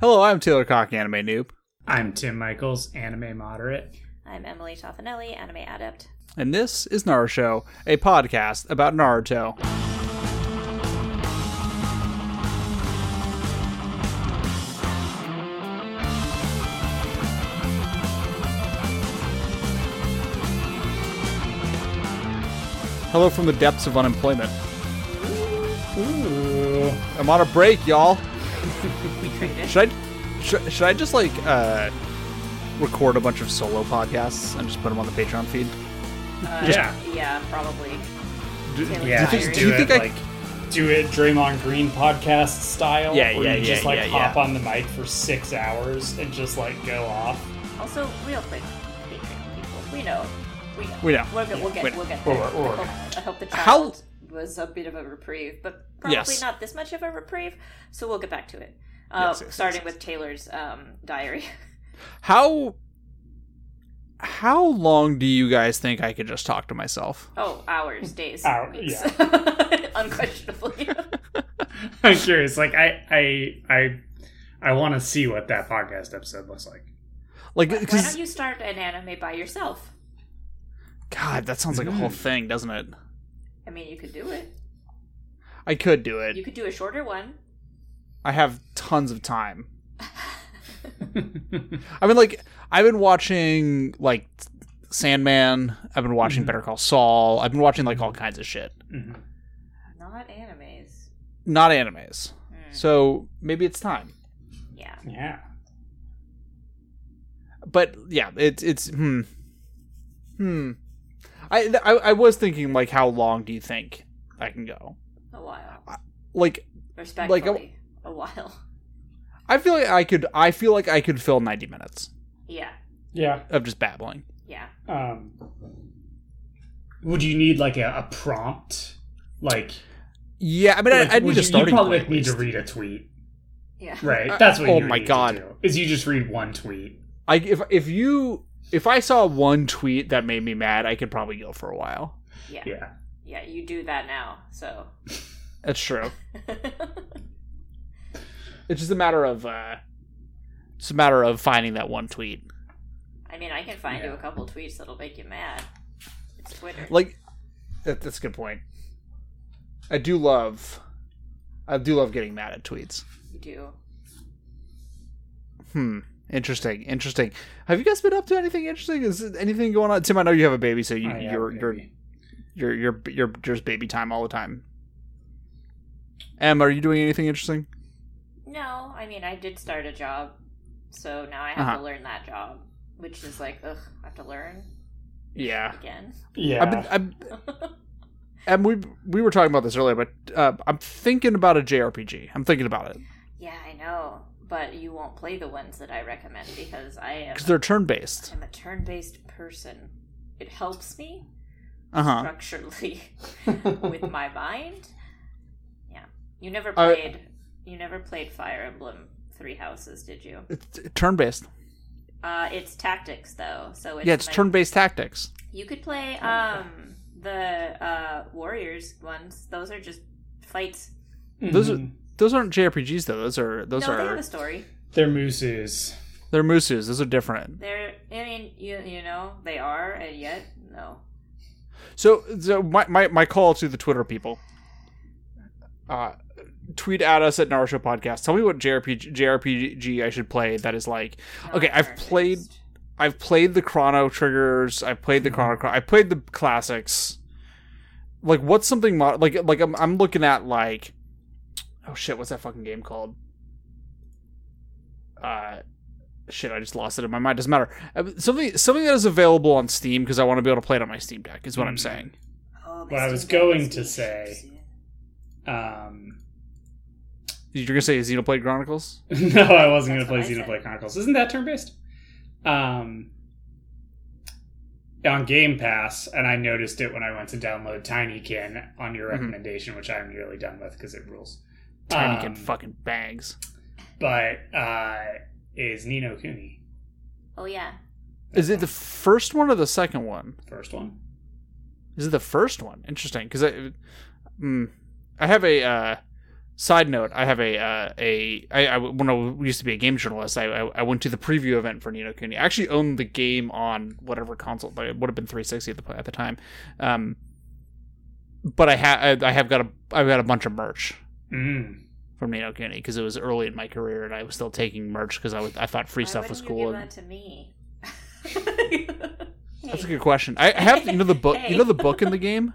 Hello, I'm Taylor Cocke, anime noob, I'm Tim Michaels, anime moderate. I'm Emily Toffanelli, anime adept. and this is Naruto, a podcast about Naruto. Hello from the depths of unemployment. Ooh. I'm on a break, y'all. We traded. Should I, should, should I just like uh, record a bunch of solo podcasts and just put them on the Patreon feed? Uh, Yeah. Yeah, probably. Do- Taylor Yeah, Diary. just do do, you it think I- like do it Draymond Green podcast style. Yeah, where yeah, you yeah, just like yeah, hop yeah. on the mic for six hours and just like go off. Also, real quick, Patreon people, we know, we know, We know. We'll get, we'll get, We know. we'll get We're- there. we're I, hope, I hope the How- was a bit of a reprieve, but probably Yes. not this much of a reprieve. So we'll get back to it. Uh, Yes, yes, starting yes, with Taylor's um, diary. How how long do you guys think I could just talk to myself? Oh, hours, days, Hour- weeks. yeah. Unquestionably. I'm curious. Like I I I I want to see what that podcast episode looks like. Like, Why because don't you start an anime by yourself? God, that sounds like a whole Mm. thing, doesn't it? I mean, you could do it. I could do it. You could do a shorter one. I have tons of time. I mean, like, I've been watching like Sandman. I've been watching Mhm. Better Call Saul. I've been watching like all kinds of shit, Mhm. Not animes. not animes. Hmm, So maybe it's time. yeah. Yeah. but yeah, it's it's hmm hmm. I, I I was thinking like, how long do you think I can go? A while. Like, Respectfully, a while. I feel like I could. I feel like I could fill ninety minutes Yeah. Yeah. of just babbling. Yeah. Um. Would you need like a, a prompt? Like, Yeah, I mean, like, I, I would need you, a starting you probably point. need to read a tweet, Yeah. right? Uh, That's what. oh you my need God. To do, is you just read one tweet. I if if you if I saw one tweet that made me mad, I could probably go for a while. Yeah. yeah. Yeah. you do that now, so. That's true. It's just a matter of uh, it's a matter of finding that one tweet. I mean, I can find you a couple tweets that'll make you mad. It's Twitter. Like that, that's a good point. I do love, I do love getting mad at tweets. you do. Hmm. Interesting. Interesting. Have you guys been up to anything interesting? Is anything going on? Tim, I know you have a baby, so you, yeah, you're, you're you're you're you're just baby time all the time. Em, are you doing anything interesting? No, I mean, I did start a job, so now I have Uh-huh. to learn that job, which is like, ugh, I have to learn Yeah. again. Yeah. I've been, I'm, Em, we we were talking about this earlier, but uh, I'm thinking about a JRPG. I'm thinking about it yeah, I know, but you won't play the ones that I recommend because I am because they're turn based. I'm a turn-based person. It helps me Uh huh. structurally with my mind. Yeah, you never Uh, played. you never played Fire Emblem Three Houses, did you? It's turn based. Uh, it's tactics though, so it's Yeah, it's like- turn based tactics. You could play um the uh Warriors ones. Those are just fights. Those are-. Those aren't JRPGs though. Those are those no, they have are a story. They're musous. they're musous. Those are different. They're. I mean, you you know they are, and yet no. So, so my, my, my call to the Twitter people. Uh, tweet at us at Naruto Podcast. Tell me what JRPG, JRPG I should play that is like. Okay, I've played- I've played the Chrono Triggers. I've played the Chrono. I played the classics. Like, what's something mo- like like I'm I'm looking at like, oh shit, what's that fucking game called? Uh, shit, I just lost it in my mind. Doesn't matter. Uh, Something something that is available on Steam because I want to be able to play it on my Steam Deck. Is what I'm Mhm. saying. Oh, my What I was going to say- Um. You're gonna say Xenoblade Chronicles? no, I wasn't That's gonna play said. Xenoblade Chronicles. Isn't that turn based? Um, on Game Pass, and I noticed it when I went to download Tinykin on your Mhm. recommendation, which I'm nearly done with because it rules. Tiny Um, fucking bangs. But uh, is Ni no Kuni Oh yeah. Is it the first one or the second one? first one? Is it the first one? Interesting, because I, mm, I have a uh, Side note: I have a uh, a I, I when I used to be a game journalist, I, I I went to the preview event for Ni no Kuni. I actually owned the game on whatever console, but it would have been 360 at the at the time. Um, but I have I have got a I've got a bunch of merch Mm. from Ni no Kuni because it was early in my career and I was still taking merch because I was I thought free Why stuff was cool. You give and- that to me. That's a good question. I I have you know the book. You know the book in the game.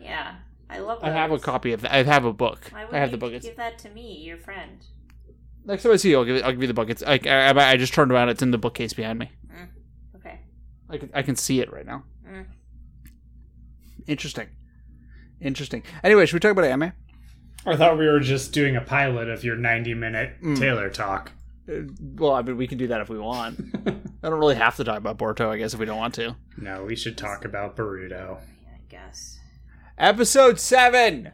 Yeah, I love. I have a copy of. That. I have a book. Why would I have you the book. It's give that to me, your friend? next time I see you, I'll give it, I'll give you the book. It's like I, I, I just turned around. It's in the bookcase behind me. Okay. I can I can see it right now. Mm. Interesting. Interesting. Anyway, should we talk about anime? I thought we were just doing a pilot of your 90 minute Mm. Taylor talk. Uh, well, I mean, we can do that if we want. I don't really have to talk about Boruto, I guess, if we don't want to. no, we should talk about Boruto. I guess. Episode seven.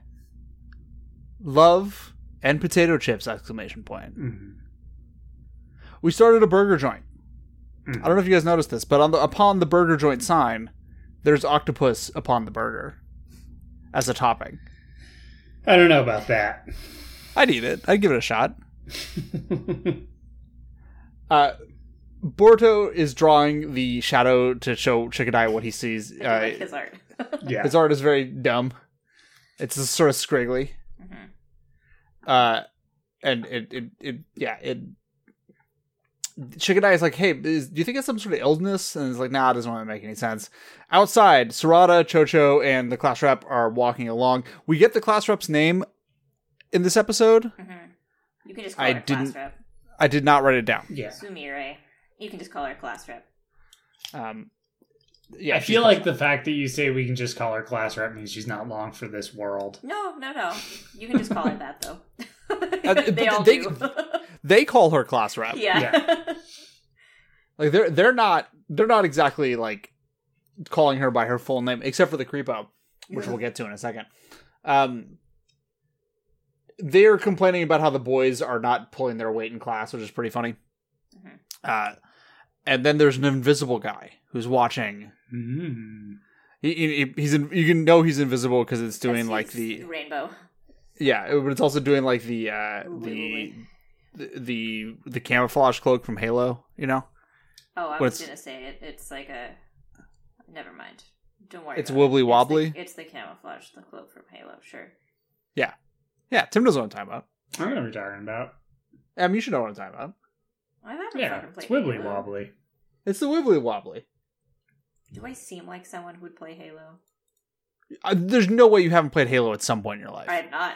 Love and potato chips! Exclamation point. Mhm. We started a burger joint. Mhm. I don't know if you guys noticed this, but on the upon the burger joint sign, there's octopus upon the burger as a topping. I don't know about that. I'd eat it. I'd give it a shot. Uh, Boruto is drawing the shadow to show Shikadai what he sees. I Uh, like his art. Yeah. his art is very dumb. It's sort of scriggly. Mhm. Uh, and it, it, it, yeah, it. Shikadai is like, hey, is, do you think it's some sort of illness? And it's like, nah, it doesn't really make any sense. Outside, Sarada, Chocho, and the class rep are walking along. We get the class rep's name in this episode. Mhm. You can just call I her didn't- rep. I did not write it down. yeah. Sumire. You can just call her class rep. Um, yeah, I feel like the fact that you say we can just call her class rep means she's not long for this world. No, no, no. You can just call her that though. Uh, they all they- do. they call her class rep. yeah. Like they're they're not they're not exactly like calling her by her full name, except for the creepo, which we'll get to in a second. Um, they're complaining about how the boys are not pulling their weight in class, which is pretty funny. Mhm. Uh, and then there's an invisible guy who's watching. Mm. He, he he's in, you can know he's invisible because it's doing That's like the rainbow. yeah, but it's also doing like the uh Ooh, the wait, the the the camouflage cloak from Halo. You know, Oh, I What's- was gonna say it. It's like a. Never mind. Don't worry. It's about it. wibbly wobbly? the- It's the, camouflage, the cloak from Halo. Sure. yeah. Yeah. Tim knows what I'm talking about. I know what you're talking about. Em, you should know what I'm talking about. I haven't Yeah, it's played wibbly Halo. wobbly. It's the wibbly wobbly. Do I seem like someone who would play Halo? Uh, there's no way you haven't played Halo at some point in your life. I have not.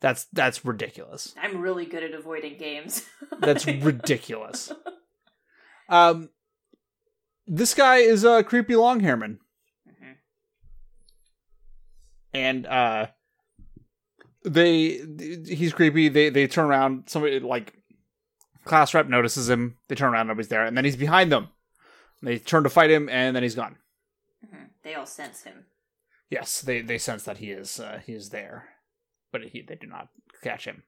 That's that's ridiculous. I'm really good at avoiding games. That's ridiculous. Um, this guy is a creepy longhairman, Mhm. and uh, they he's creepy. They they turn around. Somebody like class rep notices him. They turn around. Nobody's there, and then he's behind them. They turn to fight him, and then he's gone. Mhm. They all sense him. Yes, they they sense that he is uh, he is there, but he, they do not catch him.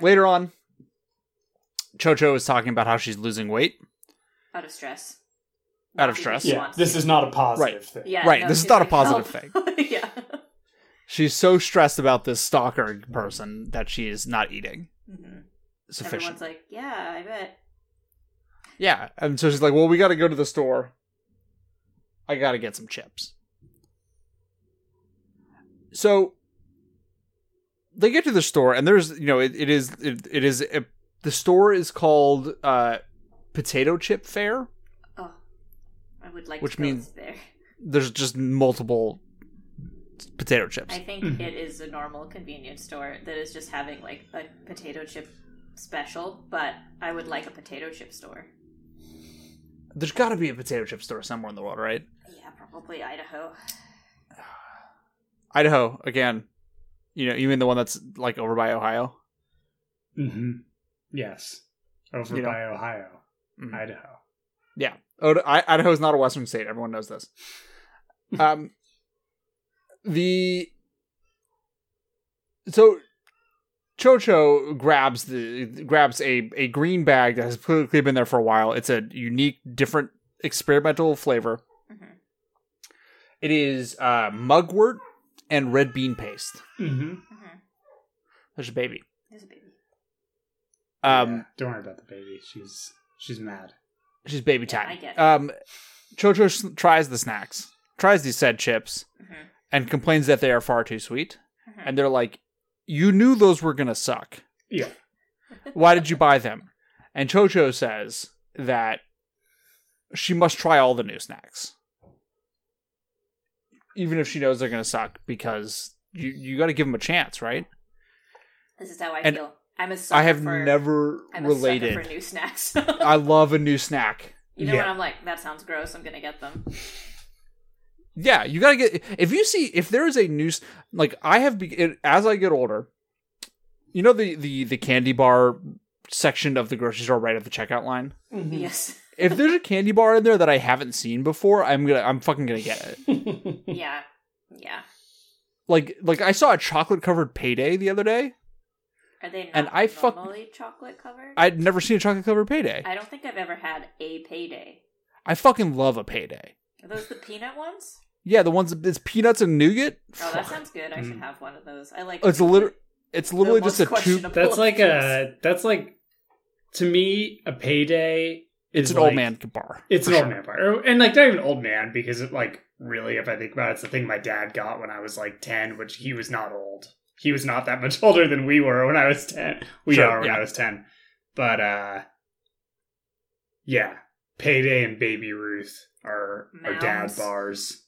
Later on, Chocho is talking about how she's losing weight. Out of stress. Out of because stress. Yeah, this to. is not a positive thing. Yeah, Right, no, this is she's not a positive "Help." yeah. She's so stressed about this stalker person that she is not eating hmm sufficient. Everyone's like, yeah, I bet. Yeah, and so she's like, "Well, we got to go to the store. I got to get some chips." So they get to the store, and there's you know it, it is it, it is it, the store is called uh, Potato Chip Fair. Oh, I would like Which to means- there. There's just multiple potato chips. I think Mhm. it is a normal convenience store that is just having like a potato chip special, but I would like a potato chip store. There's got to be a potato chip store somewhere in the world, right? Yeah, probably Idaho. Idaho again. You know, you mean the one that's like over by Ohio? Mm-hmm. Yes. Over You know. by Ohio, Mhm. Idaho. Yeah. I- Idaho is not a Western state. Everyone knows this. Um, the so Chocho grabs the grabs a a green bag that has clearly been there for a while. It's a unique, different experimental flavor. Mhm. It is uh, mugwort and red bean paste. hmm Mhm. There's a baby. There's a baby. Um, Yeah, don't worry about the baby. She's she's mad. she's baby Yeah, time. I get it. Um, Chocho s- tries the snacks, tries these said chips, Mhm. and complains that they are far too sweet. Mhm. And they're like, "You knew those were gonna suck. Yeah. Why did you buy them?" And Chocho says that she must try all the new snacks, even if she knows they're gonna suck, because you you got to give them a chance, right? This is how I And feel. I'm a sucker I have for, never I'm a related. sucker for new snacks. I love a new snack. you know when Yeah. I'm like, that sounds gross. I'm gonna get them. Yeah, you gotta get. If you see, if there is a new, s- like I have, be, it, as I get older, you know the the the candy bar section of the grocery store right at the checkout line. Mm-hmm. Yes. If there's a candy bar in there that I haven't seen before, I'm gonna, I'm fucking gonna get it. Yeah. Yeah. Like, like I saw a chocolate covered payday the other day. Are they not And I fuck- normally chocolate covered? I'd never seen a chocolate covered payday. I don't think I've ever had a payday. I fucking love a payday. Are those the peanut ones? Yeah, the ones it's peanuts and nougat. Oh, that sounds good. I should Mm. have one of those. I like. It's literally, it's literally just a two. That's like a that's like to me a payday. It's is an old man bar. It's an sure. old man bar, and like not even old man because it like really, if I think about it, it's the thing my dad got when I was like ten, which he was not old. He was not that much older than we were when I was ten. We Sure, are when yeah. I was ten, but uh, yeah, payday and baby Ruth are are dad bars.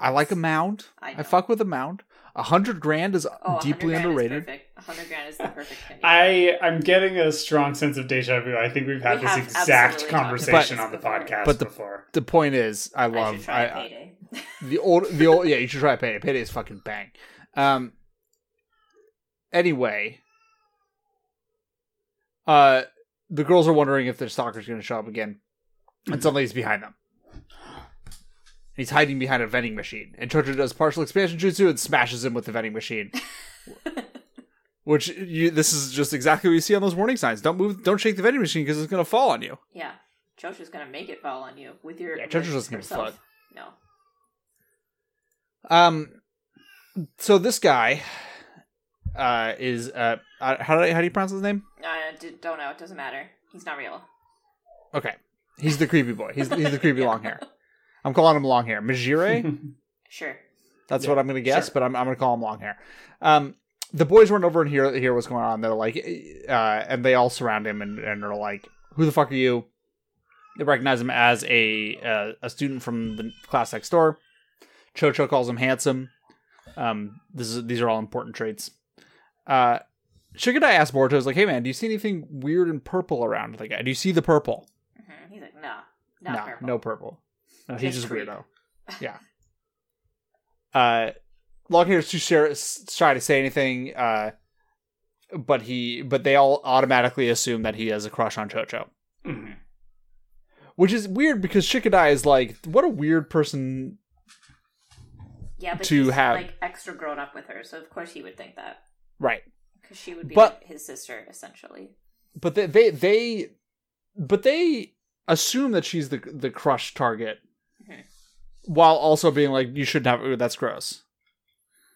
I like a mound. I, I fuck with a mound. A hundred grand is Oh, deeply grand underrated. perfect. 100 grand is the perfect penny. I I'm getting a strong sense of deja vu. I think we've had We this exact conversation on the before. podcast But the- before. The point is, I I love try I, a I- payday. the old the old yeah. You should try payday. Payday is fucking bang. Um. Anyway, uh, the girls are wondering if their stalker's going to show up again, and suddenly he's behind them. He's hiding behind a vending machine, and Chocho does partial expansion jutsu and smashes him with the vending machine. Which you, this is just exactly what you see on those warning signs. Don't move, don't shake the vending machine because it's going to fall on you. yeah, Jojo's gonna make it fall on you with your. Yeah, with Jojo doesn't give a fuck. No. Um, so this guy, uh, is uh, uh how do I, how do you pronounce his name? I d- don't know. It doesn't matter. He's not real. Okay, he's the creepy boy. He's he's the creepy Yeah. long hair. I'm calling him long hair. Majire. Sure. That's Yeah, what I'm gonna guess, sure. but I'm I'm gonna call him long hair. Um, the boys run over and hear hear what's going on. They're like, uh, and they all surround him and and are like, "Who the fuck are you?" They recognize him as a uh, a student from the class next door. Chocho calls him handsome. Um, this is these are all important traits. Uh, Shikadai asks Boruto, "Is like, hey man, do you see anything weird and purple around the guy? Do you see the purple?" hmm He's like, no, not no, purple. no purple. No, he's Just just weirdo. Yeah. uh, Longhair's too shy, shy to say anything. Uh, but he, but they all automatically assume that he has a crush on Chocho, Mhm. which is weird because Shikadai is like, what a weird person. Yeah, but to he's have- like extra grown up with her, so of course he would think that Right. because she would be But- like his sister essentially. But they, they, they, but they assume that she's the the crush target. While also being like, you shouldn't have. Ooh, that's gross.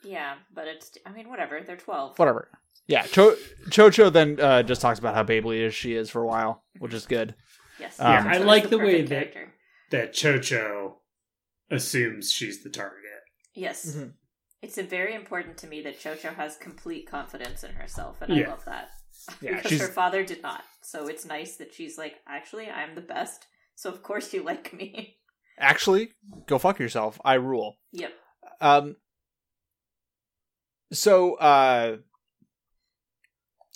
Yeah, but it's. I mean, whatever. They're twelve. whatever. Yeah, Cho- Cho then uh, just talks about how babyish she is for a while, which is good. Yes. Um, Jojo's I like the way perfect that- character. That Chocho assumes she's the target. Yes. Mhm. It's a very important to me that Cho Cho has complete confidence in herself, and Yeah. I love that. Yeah, because she's- her father did not. So it's nice that she's like, actually, I'm the best. So of course you like me. Actually, go fuck yourself. I rule. yep. Um. So, uh,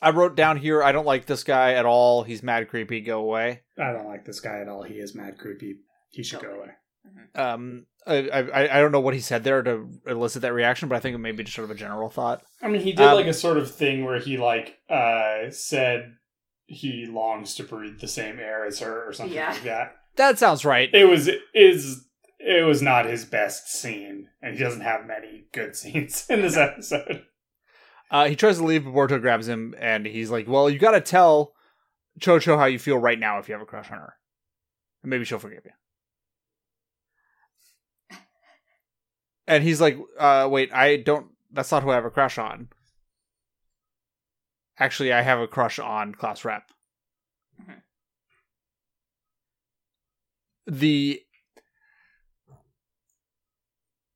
I wrote down here. I don't like this guy at all. He's mad creepy. Go away. I don't like this guy at all. He is mad creepy. He should go away. Um, I, I I don't know what he said there to elicit that reaction, but I think it may be just sort of a general thought. I mean, he did Um, like a sort of thing where he like uh said he longs to breathe the same air as her or something Yeah. like that. That sounds right. It was is it was not his best scene, and he doesn't have many good scenes in this episode. Uh, he tries to leave, but Boruto grabs him, and he's like, "Well, you got to tell Cho Cho how you feel right now if you have a crush on her, and maybe she'll forgive you." And he's like, uh, "Wait, I don't. That's not who I have a crush on." actually, I have a crush on class rep. Mhm. The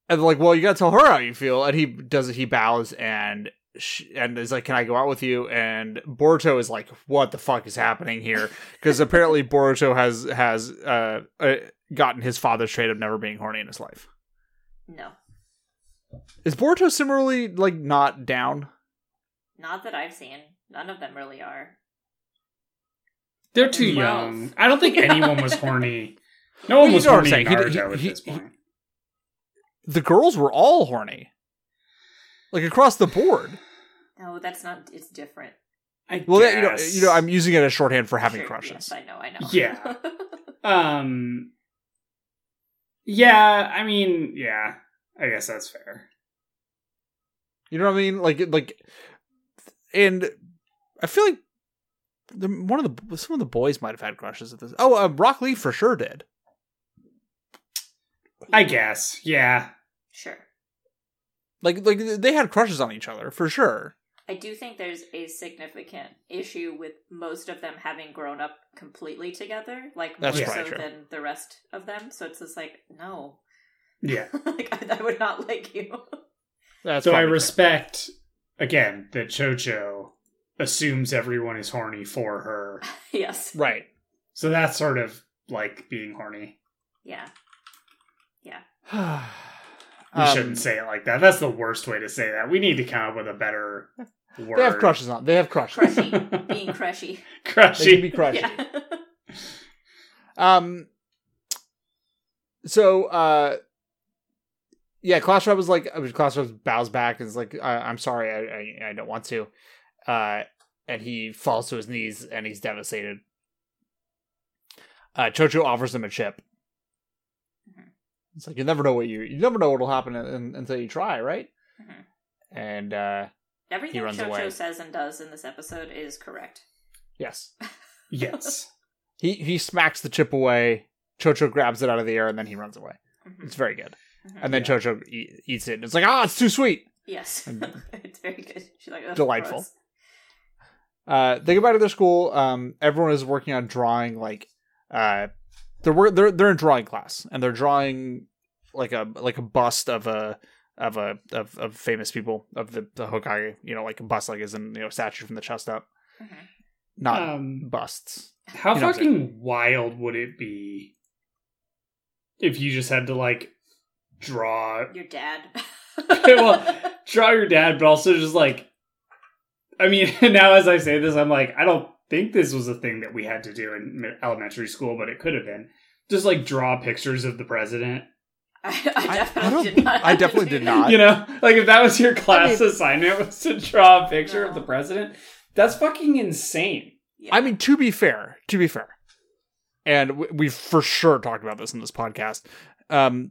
and like, well, you gotta tell her how you feel, and he does it. He bows and sh- and is like, "Can I go out with you?" And Boruto is like, "What the fuck is happening here?" Because apparently Boruto has has uh, uh gotten his father's trait of never being horny in his life. No, Is Boruto similarly like not down? not that I've seen. None of them really are. They're too Twelve. young. I don't think anyone was horny. No one Well, you was know what I'm horny saying. He- Naruto he- at this point. The girls were all horny, like across the board. No, that's not. It's different. I Well, that, you know, you know, I'm using it as shorthand for having Sure, crushes. Yes, I know. I know. Yeah. Um. Yeah, I mean, yeah, I guess that's fair. You know what I mean? Like, like, and I feel like the, one of the some of the boys might have had crushes at this. Oh, uh, Rock Lee for sure did. I guess, yeah. sure. Like, like they had crushes on each other for sure. I do think there's a significant issue with most of them having grown up completely together, like That's more probably so true. than the rest of them. So it's just like, no, Yeah. like I, I would not like you. That's so I probably true. respect again that Chocho assumes everyone is horny for her. yes, right. So that's sort of like being horny. yeah, We Um, shouldn't say it like that. That's the worst way to say that. We need to come up with a better word. They have crushes on. They have crushes. crushy, being crushy. Crushy. They Crushy. can be crushy. Yeah. Um. So, uh, yeah, Class Rep was like, I mean, bows back and is like, I- "I'm sorry, I, I I don't want to," uh, and he falls to his knees and he's devastated. Uh, Chocho offers him a chip. It's like you never know what you you never know what'll happen un- until you try, right? Mhm. And uh, Everything runs Chocho away. says and does in this episode is correct. yes, Yes. he he smacks the chip away. Chocho grabs it out of the air and then he runs away. Mhm. It's very good. Mhm. And then Yeah. Chocho e- eats it. And it's like, ah, it's too sweet. Yes, it's very good. She's like, "Ugh, Delightful. gross." Uh, they go back to their school. Um, everyone is working on drawing like uh, they're wor- they're they're in drawing class and they're drawing like a like a bust of a of a of, of famous people of the the Hokage. You know, like a bust like is in you know statue from the chest up, Mhm. not Um, busts. how you know fucking wild would it be if you just had to like draw Your dad. well, draw your dad, but also just like, I mean, now as I say this, I'm like, I don't think this was a thing that we had to do in elementary school, but it could have been. Just like draw pictures of the president. I, I I definitely don't did not. I definitely did not. You know, like if that was your class mean- assignment was to draw a picture of the president, that's fucking insane. Yeah. I mean, to be fair, to be fair, and w- we've for sure talked about this in this podcast. Um,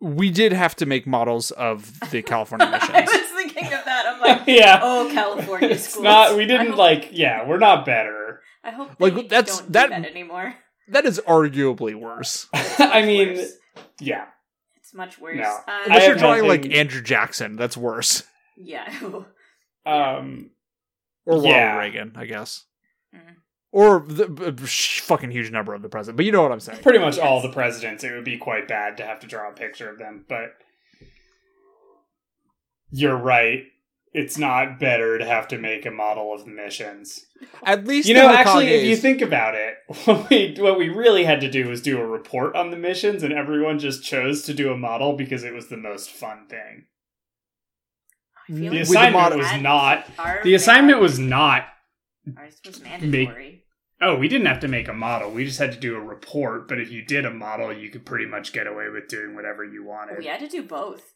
we did have to make models of the California I missions. Was thinking of that. I'm like, yeah. oh, California it's schools. not, we didn't hope- like, yeah, we're not better. I hope Like, that's- don't that- do that anymore. that is arguably worse. I mean, worse. yeah. it's much worse. No. Uh, Unless you're have drawing like Andrew Jackson, that's worse. yeah. Um, Or Ronald Yeah. Reagan, I guess. Mhm. Or the uh, sh- fucking huge number of the president. But you know what I'm saying. pretty much all the presidents, it would be quite bad to have to draw a picture of them. But you're right. It's not better to have to make a model of the missions. At least You know, the actually, if you think about it, what we what we really had to do was do a report on the missions, and everyone just chose to do a model because it was the most fun thing. The like assignment had was not. The assignment was not. Ours was mandatory. Oh, we didn't have to make a model. We just had to do a report. But if you did a model, you could pretty much get away with doing whatever you wanted. We had to do both.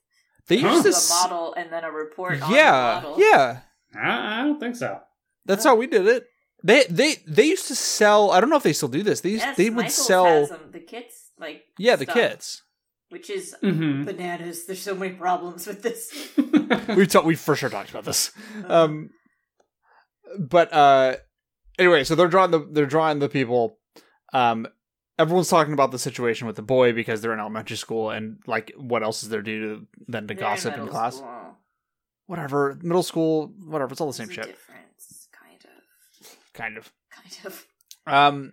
They Huh. used Do to. model and then a report on the yeah, model. yeah. I, I don't think so. That's how we did it. They they they used to sell. I don't know if they still do this. They used, Yes, they would Michaels sell. has them, the kits, like yeah, the kits. which is Mm-hmm. bananas. There's so many problems with this. We've talked. We for sure talked about this. Um, but uh, anyway, so they're drawing the they're drawing the people. Um, everyone's talking about the situation with the boy because they're in elementary school, and like, what else is there to do than to They're gossip in middle class? school. Whatever, middle school, whatever. It's all the same There's shit. difference. kind of. Kind of. Kind of um,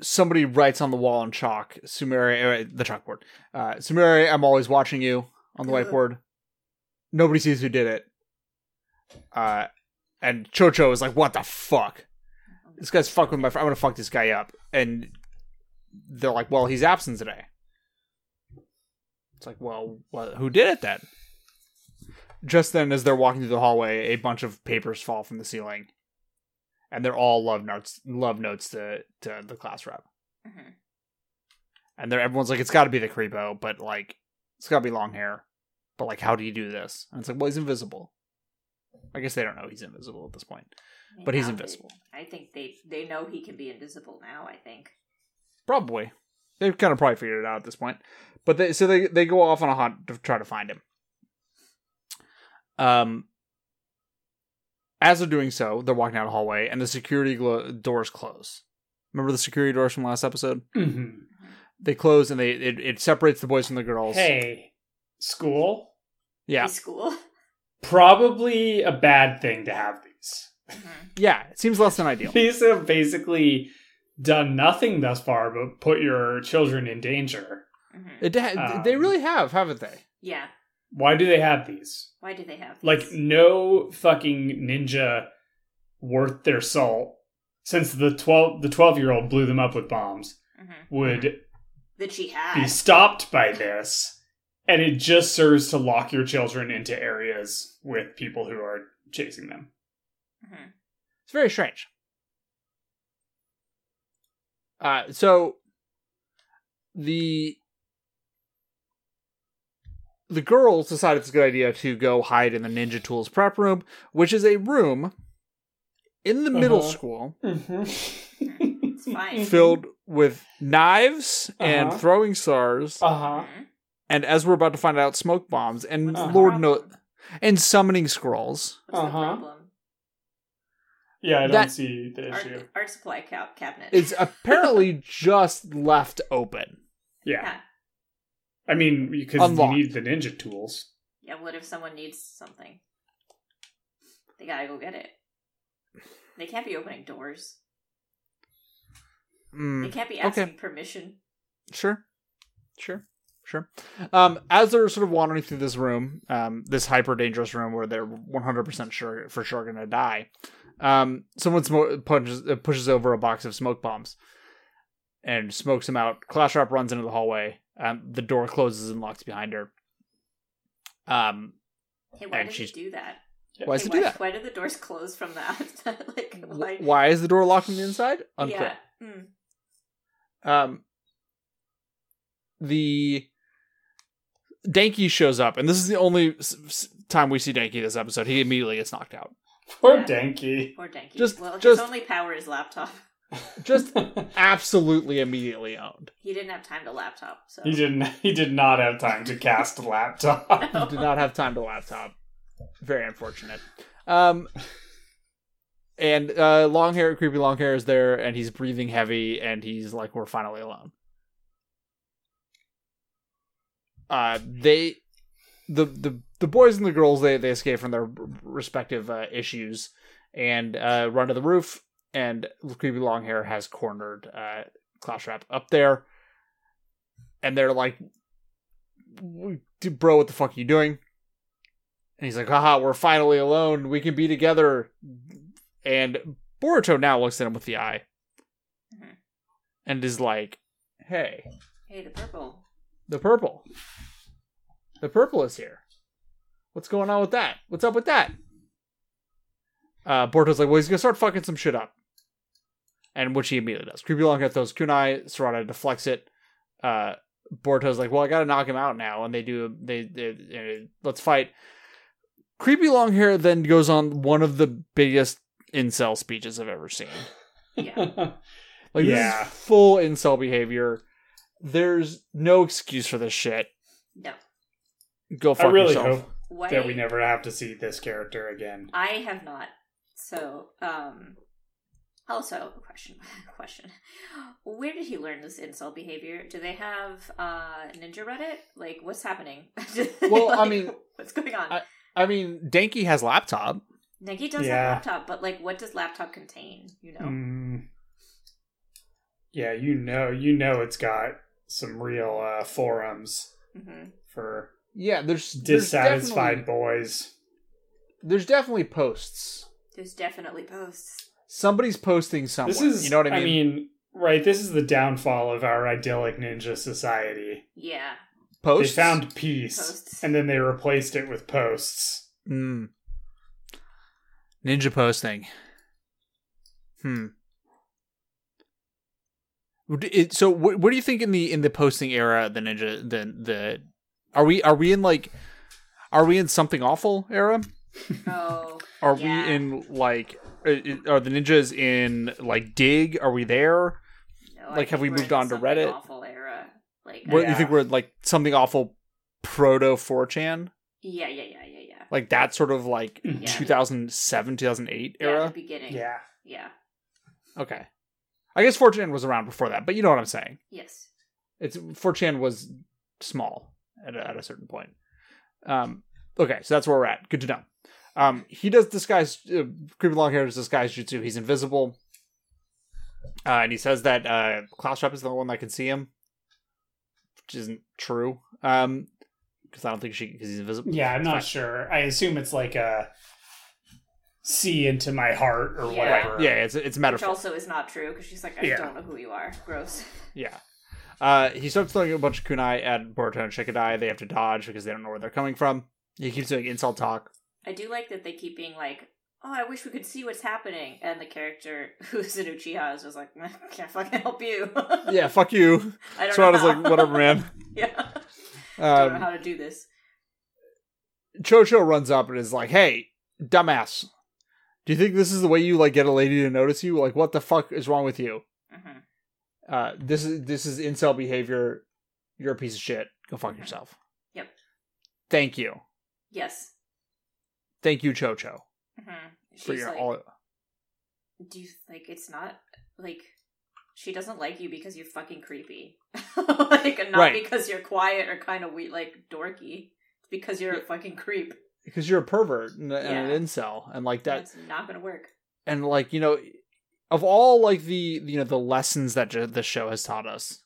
somebody writes on the wall in chalk, Sumire, uh, the chalkboard. Uh, Sumire, I'm always watching you on the whiteboard. Nobody sees who did it. Uh, and Chocho is like, "What the fuck? This guy's fucking with my. Fr- I'm gonna fuck this guy up." And they're like, "Well, he's absent today." It's like, well, what, who did it then? Just then, as they're walking through the hallway, a bunch of papers fall from the ceiling, and they're all love notes. Love notes to to the class rep, hmm and they're everyone's like, "It's got to be the creepo," but like, it's got to be long hair. But like, how do you do this? And it's like, well, he's invisible. I guess they don't know he's invisible at this point. But he's invisible. they- I think they they know he can be invisible now. I think. Probably. They've kind of probably figured it out at this point. But they so they they go off on a hunt to try to find him. Um as they're doing so, they're walking down a hallway and the security glo- doors close. Remember the security doors from last episode? Mhm. They close and they it, it separates the boys from the girls. Hey, school. Yeah. School. Probably a bad thing to have these. Mhm. Yeah, it seems less than ideal. These have basically done nothing thus far but put your children in danger. It, ha- they Um, really have, haven't they? Yeah. Why do they have these? Why do they have Like, no fucking ninja worth their salt, since the twelve the twelve year old blew them up with bombs, Mhm. would that she be had? stopped by this, and it just serves to lock your children into areas with people who are chasing them. Mhm. It's very strange. Uh, so the the girls decided it's a good idea to go hide in the Ninja Tools prep room, which is a room in the middle Uh-huh. school It's fine. filled with knives and Uh-huh. throwing stars, Uh huh. Mhm. and as we're about to find out, smoke bombs, and Uh-huh. Lord no, and summoning scrolls. Uh-huh. problem? Yeah, I don't That- see the issue. Art, art supply ca- cabinet. It's apparently just left open. Yeah. yeah. I mean, because you Unlocked. need the ninja tools. Yeah. What if someone needs something? They gotta go get it. They can't be opening doors. Mm. They can't be okay. asking permission. Sure, sure, sure. Um, as they're sort of wandering through this room, um, this hyper dangerous room where they're one hundred percent sure for sure going to die, um, someone smo- punches, uh, pushes over a box of smoke bombs and smokes him out. Class Rep runs into the hallway. Um, the door closes and locks behind her. Um, Hey, why And did she's- you do that? why does Hey, it why, do that? Why did the doors close from the outside? like, why? Why is the door locked from the inside? Unclear. Yeah. Mm. um the Denki shows up, and this is the only time we see Denki this episode. He immediately gets knocked out. Poor Yeah. Denki. Poor Denki. Just- well, just- his only power is laptop. Just absolutely immediately owned. He didn't have time to laptop, so he didn't. He did not have time to cast a laptop. He did not have time to laptop. Very unfortunate. Um, and uh, long hair, creepy long hair is there, and he's breathing heavy, and he's like, "We're finally alone." Uh, they, the the the boys and the girls, they they escape from their respective uh, issues and uh, run to the roof. And creepy long hair has cornered uh, Klaus Trap up there, and they're like, "Bro, what the fuck are you doing?" And he's like, haha, we're finally alone. We can be together. And Boruto now looks at him with the eye Mhm. and is like, hey, hey, the purple. the purple. The purple is here. What's going on with that? What's up with that? Uh, Boruto's like, well, he's gonna start fucking some shit up. And which he immediately does. Creepy Long Hair throws kunai, Sarada deflects it. Uh, Boruto's like, well, I gotta knock him out now. And they do, they, they, uh, let's fight. Creepy Long Hair then goes on one of the biggest incel speeches I've ever seen. Yeah. Like Yeah. this is full incel behavior. There's no excuse for this shit. No. Go I fuck really yourself. hope Why? that we never have to see this character again. I have not. So, um. Also, a question. question. Where did he learn this incel behavior? Do they have uh Ninja Reddit? Like, what's happening? Well, I mean, what's going on? I- I mean, Denki has laptop. Negi does Yeah. have laptop, but like, what does laptop contain? You know, Mm. Yeah, you know, you know, it's got some real uh, forums hmm for Yeah, there's there's dissatisfied definitely, boys. there's definitely posts. there's definitely posts. Somebody's posting somewhere. This is, you know what I mean? I mean, right? This is the downfall of our idyllic ninja society. Yeah, posts. They found peace, Posts. and then they replaced it with posts. Mm. Ninja posting. Hmm. It, so, what, what do you think in the in the posting era, the ninja, the the, are we are we in like, are we in something awful era? Oh, Are Yeah. we in like, uh, are the ninjas in like Digg? Are we there? no, Like, have we moved on to Reddit? Awful era. Like, What I- you think we're like something awful proto 4chan? yeah, yeah, yeah, yeah, yeah. Like that sort of like Yeah. 2007 2008 Yeah, the era? beginning. Yeah, yeah, Okay. I guess 4chan was around before that, but you know what I'm saying. yes. It's 4chan was small at a, at a certain point. Um, okay, so that's where we're at. Good to know. Um, he does disguise, uh, creepy long hair does disguise jutsu. He's invisible, uh, and he says that uh, Klaus is the only one that can see him, which isn't true. Um, because I don't think she because he's invisible. yeah. I'm not fine. sure. I assume it's like a see into my heart or Yeah. whatever. Yeah, it's it's a matter Which also is not true because she's like, I Yeah. don't know who you are. Gross. Yeah. Uh, he starts throwing a bunch of kunai at Boruto and Shikadai. They have to dodge because they don't know where they're coming from. He keeps doing incel talk. I do like that they keep being like, oh, I wish we could see what's happening. And the character who's an Uchiha is just like, "Meh, can't fucking help you. Yeah, fuck you. I don't Sarada's know. like, whatever, man. yeah. don't know Um, how to do this. Chocho runs up and is like, hey, dumbass. Do you think this is the way you like get a lady to notice you? Like, what the fuck is wrong with you? Uh, this is this is incel behavior. You're a piece of shit. Go fuck yourself. Yep. Thank you. Yes. Thank you, Chocho, hmm for your like, all. do you like it's not like she doesn't like you because you're fucking creepy, like not Right. because you're quiet or kind of weird, like dorky. It's because you're a fucking creep. Because you're a pervert and, and Yeah. an incel, and like that. That's not gonna work. and like you know of all like the you know the lessons that ju- the show has taught us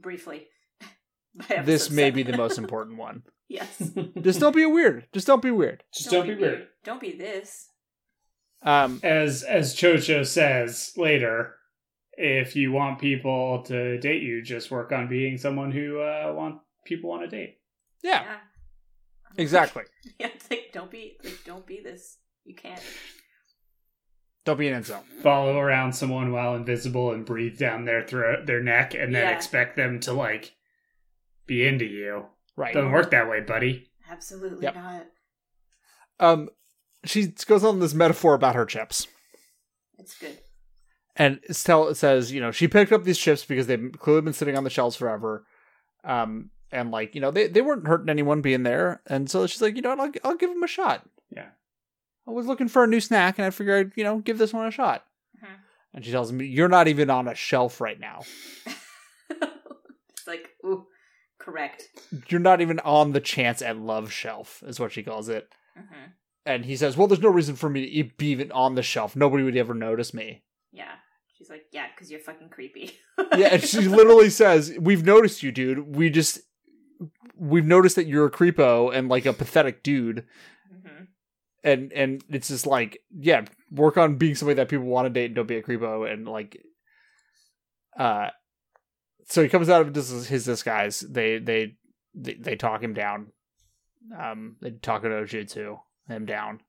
Briefly, this episode may be the most important one yes. just don't be weird just don't be weird Just don't, be weird. Don't be this. um As as Chocho says later, if you want people to date you, just work on being someone who uh, want people want to date. yeah Yeah. exactly Yeah, it's like don't be like don't be this. You can't. Don't be an incel Follow around someone while invisible and breathe down their throat, their neck, and then Yeah. expect them to like be into you. right Doesn't work that way, buddy. Absolutely Yep. not. um she goes on this metaphor about her chips It's good. and Estelle it says you know she picked up these chips because they've clearly been sitting on the shelves forever um and like you know they, they weren't hurting anyone being there and so she's like you know what i'll, I'll give them a shot Yeah. I was looking for a new snack and i figured I'd, you know give this one a shot Mhm. and she tells me you're not even on a shelf right now it's like ooh, correct. you're not even on the chance at love shelf is what she calls it hmm and he says well there's no reason for me to be even on the shelf nobody would ever notice me Yeah. She's like, yeah, because you're fucking creepy. yeah and she literally says we've noticed you dude we just we've noticed that you're a creepo and like a pathetic dude and and it's just like yeah work on being somebody that people want to date and don't be a creepo and like uh so he comes out of his, his disguise. They, they they they talk him down. Um they talk Ojutsu him down.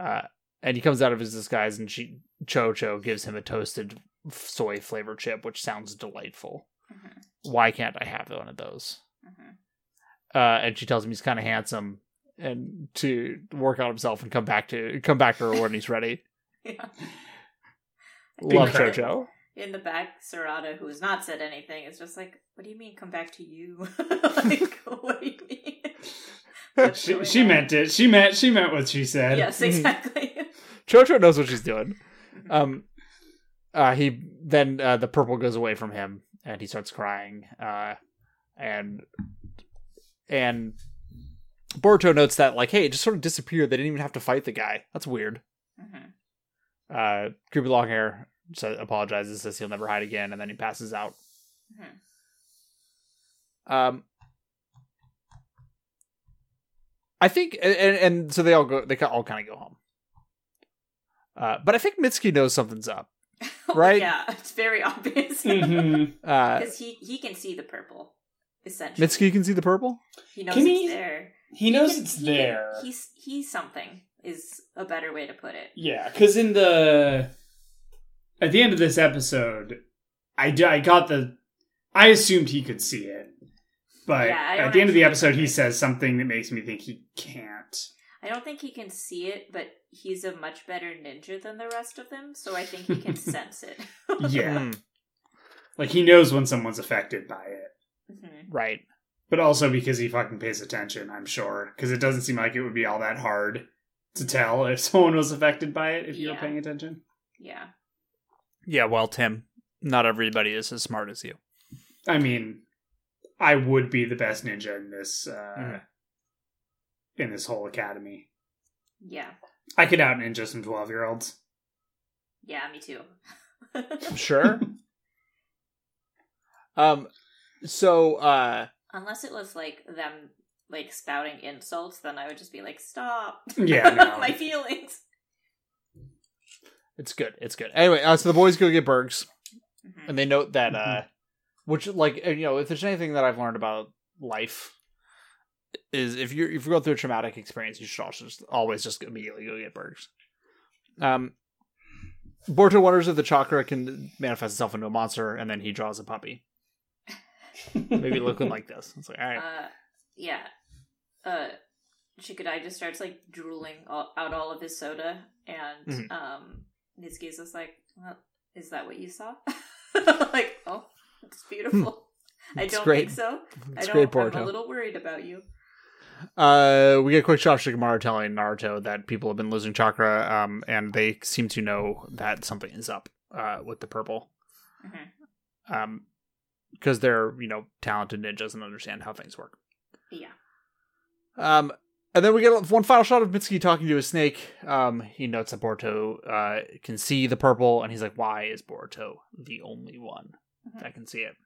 Uh and he comes out of his disguise and she cho cho gives him a toasted soy flavor chip which sounds delightful. Hmm why can't i have one of those? Hmm uh, and she tells him he's kind of handsome and to work on himself and come back to come back to her when he's ready. Yeah. Love. JoJo. In the back, Sarada, who has not said anything, is just like, "What do you mean, come back to you? like, what do you mean?" What's She, she on? meant it. She meant she meant what she said. Yes, exactly. JoJo knows what she's doing. Um, uh, he then uh, the purple goes away from him and he starts crying. Uh, and and Boruto notes that like, hey, it just sort of disappeared. They didn't even have to fight the guy. That's weird. Mhm. Uh, creepy long hair says, apologizes, says he'll never hide again, and then he passes out. Mhm. Um, I think, and, and so they all go, they all kind of go home. Uh, but I think Mitsuki knows something's up. Right? yeah, it's very obvious. Mhm. Uh, Because he, he can see the purple, essentially. Mitsuki can see the purple. He knows Can it's he- there. He knows can- it's he can- there. he's he's something is a better way to put it. Yeah, because in the at the end of this episode, I I got the I assumed he could see it, but Yeah, at the end of the episode, he says something that makes me think he can't. I don't think he can see it, but he's a much better ninja than the rest of them, so I think he can sense it. Yeah, Mm, like he knows when someone's affected by it, Mhm. right. But also because he fucking pays attention. I'm sure because it doesn't seem like it would be all that hard to tell if someone was affected by it if you were Yeah. paying attention. Yeah. Yeah, well, Tim, not everybody is as smart as you. I mean, I would be the best ninja in this uh, Mhm. in this whole academy. Yeah. I could out ninja some twelve year olds. Yeah, me too. Sure. um, so uh, Unless it was like them like spouting insults, then I would just be like, stop. Yeah, no. My feelings. it's good. It's good. Anyway, uh, so the boys go get Bergs, Mhm. and they note that, uh, which like you know, if there's anything that I've learned about life, is if you're if you go through a traumatic experience, you should also just always just immediately go get Bergs. Um, Boruto wonders if the chakra can manifest itself into a monster, and then he draws a puppy, maybe looking like this. It's like, all right, Uh, yeah. Uh, Shikadai just starts like drooling all, out all of his soda, and Mhm. um, Mitsuki's just like, well, "Is that what you saw?" like, oh, it's beautiful. I don't great. think so. it's I great, don't. I'm a little worried about you. Uh, we get a quick shot of Shikamaru telling Naruto that people have been losing chakra, um, and they seem to know that something is up, uh, with the purple, Mhm. um, because they're you know talented ninjas and understand how things work. Yeah. Um, and then we get one final shot of Mitsuki talking to a snake. Um, he notes that Boruto uh can see the purple, and he's like, "Why is Boruto the only one Mhm. that can see it?"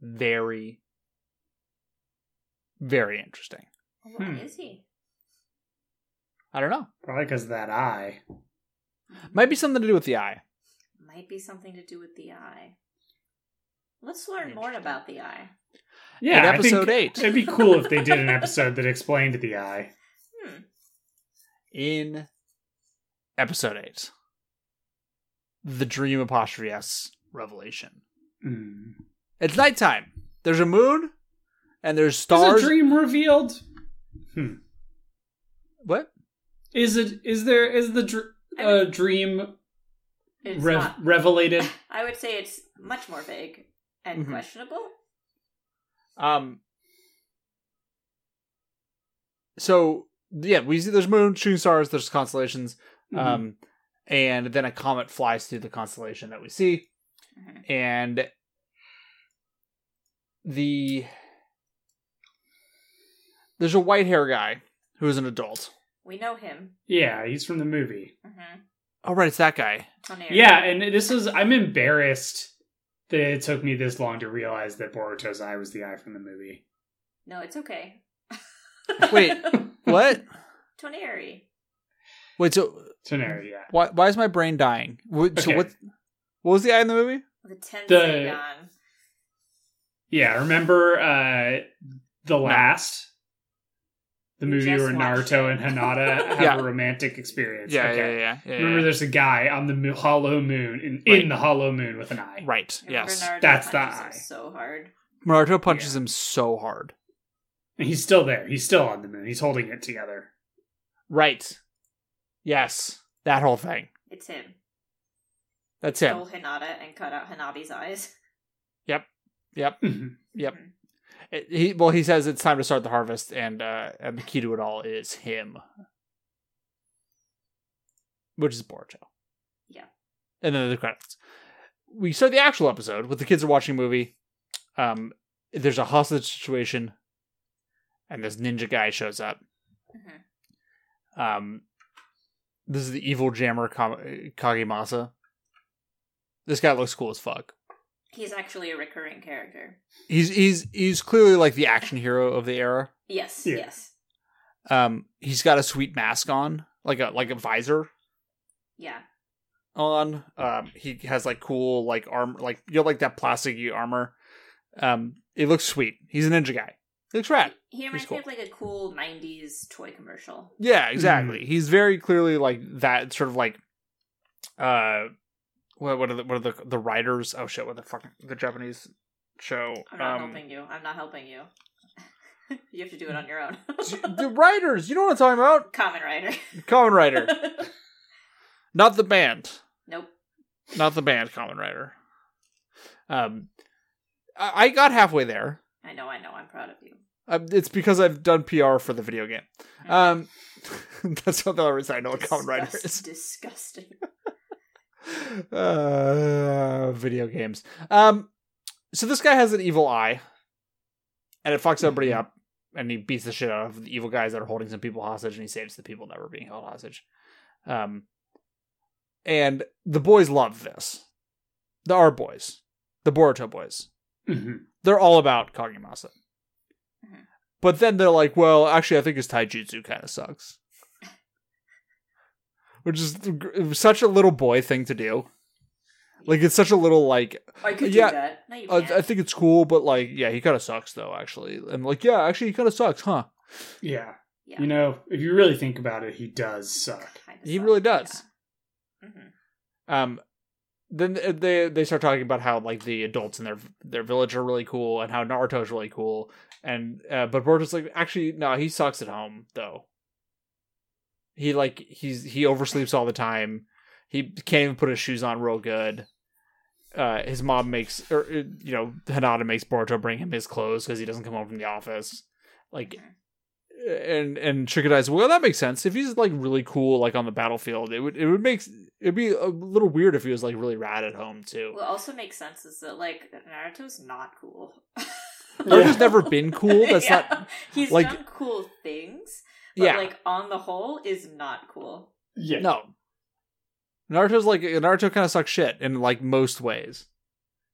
Very, very interesting. Why Hmm. is he? I don't know. Probably because of that eye. Might be something to do with the eye. Might be something to do with the eye. Let's learn more about the eye. Yeah, In episode eight. It'd be cool if they did an episode that explained the eye. Hmm. in episode 8 the dream apostrophe s revelation Mm. it's nighttime there's a moon and there's Is stars a dream revealed? Hmm. what Is it? Is there? Is the dr- I uh, dream It's rev- not. revelated? I would say it's much more vague and Mhm. questionable. um so yeah we see there's moon shooting stars there's constellations Mhm. um and then a comet flies through the constellation that we see Mhm. and the there's a white hair guy who is an adult We know him. yeah, he's from the movie. Mm-hmm. oh right it's that guy Yeah, and this is I'm embarrassed that it took me this long to realize that Boruto's eye was the eye from the movie. No, it's okay. Wait. what Toneri. wait so Toneri, yeah. why why is my brain dying what, so what what was the eye in the movie The Tenseigan. The- Yeah, remember uh the last the movie where watched Naruto it. and Hinata have Yeah. a romantic experience. yeah, okay. yeah yeah yeah Remember, yeah. there's a guy on the hollow moon in, Right. in the hollow moon with an eye. right Remember yes Naruto That's the punches him eye. so hard. Naruto punches Yeah. him so hard And he's still there. He's still on the moon. He's holding it together. right yes that whole thing It's him. that's him Stole Hinata and cut out Hanabi's eyes. yep yep Mhm. Yep. It- he well, he says it's time to start the harvest, and uh, and the key to it all is him, which is Boruto. Yeah. And then the credits. We start the actual episode with the kids are watching a movie. Um, there's a hostage situation, and this ninja guy shows up. Mhm. Um, this is the evil jammer Ka- Kagemasa. This guy looks cool as fuck. He's actually a recurring character. He's he's he's clearly like the action hero of the era. Yes, Yeah. yes. Um, he's got a sweet mask on, like a like a visor Yeah. on. Um, he has like cool like armor, like you know, like that plasticky armor. Um, it looks sweet. He's a ninja guy. He looks rad. He reminds cool. me of like a cool 90s toy commercial. Yeah, exactly. He's very clearly like that sort of like uh what what are the what are the the writers? Oh shit, what the fuck the Japanese show? I'm not Um helping you. I'm not helping you. you have to do it on your own. the writers, you know what I'm talking about? Kamen Rider. Common Writer. Not the band. nope. Not the band Common Rider. Um I, I got halfway there. I know, I know. I'm proud of you. Uh, it's because I've done PR for the video game. Um that's not the only reason I know what Kamen Rider is. Disgusting. uh, video games. Um, so this guy has an evil eye, and it fucks everybody Mhm. up, and he beats the shit out of the evil guys that are holding some people hostage, and he saves the people never being held hostage. Um, and the boys love this. The R boys, the Boruto boys, Mhm. they're all about Kagemasa. Mhm. But then they're like, well, actually, I think his taijutsu kind of sucks. Which is such a little boy thing to do. Like, it's such a little, like, I could Yeah, do that. No, you I. I think it's cool, but, like, yeah, he kind of sucks, though, actually. And, like, yeah, actually, he kind of sucks, huh? Yeah. yeah. You know, if you really think about it, he does suck. Kinda He sucks, really does. Yeah. Mhm. Um, then they they start talking about how like the adults in their their village are really cool and how Naruto's really cool and uh, but Boruto's like actually no he sucks at home though. He like he's he oversleeps all the time. He can't even put his shoes on real good. Uh, his mom makes or uh, you know Hinata makes Boruto bring him his clothes because he doesn't come home from the office. Like and and Shikadai's well that makes sense if he's like really cool like on the battlefield it would it would make it'd be a little weird if he was like really rad at home too What also makes sense is that like Naruto's not cool. Naruto's never been cool that's Yeah. not He's like- done cool things, but yeah like on the whole, is not cool. Yeah. no Naruto's like Naruto kind of sucks shit in like most ways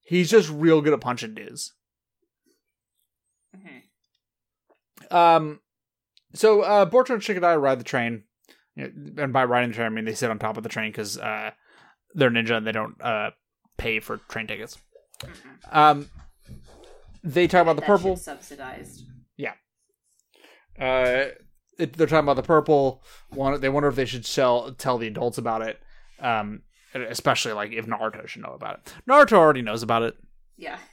he's just real good at punching dudes Mhm. um so uh Boruto and Shikadai ride the train and by riding the train I mean they sit on top of the train because uh they're ninja and they don't uh pay for train tickets Mhm. um they talk about the That purple subsidized. Yeah. Uh, it, they're talking about the purple. One, they wonder if they should sell tell the adults about it. Um, especially like if Naruto should know about it. Naruto already knows about it. Yeah.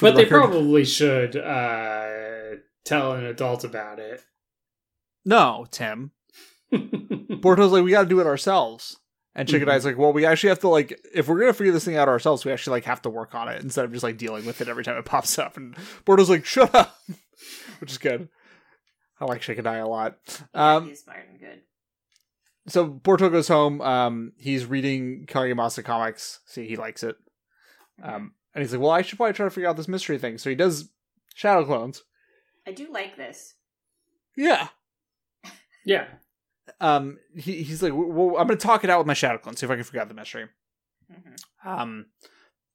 But the they probably should uh, tell an adult about it. no, Tim. Boruto's like, we got to do it ourselves. And Shikadai's like, well, we actually have to like, if we're gonna figure this thing out ourselves, we actually like have to work on it instead of just like dealing with it every time it pops up. And Boruto's like, shut up, which is good. I like Shikadai a lot. Yeah, Um, he's smart and good. so Boruto goes home. Um, he's reading Kagemasa comics. See, he likes it. Um, and he's like, "Well, I should probably try to figure out this mystery thing." So he does shadow clones. I do like this. Yeah. yeah. Um, he, he's like, "Well, I'm going to talk it out with my shadow clone, see if I can figure out the mystery." Mhm. Um,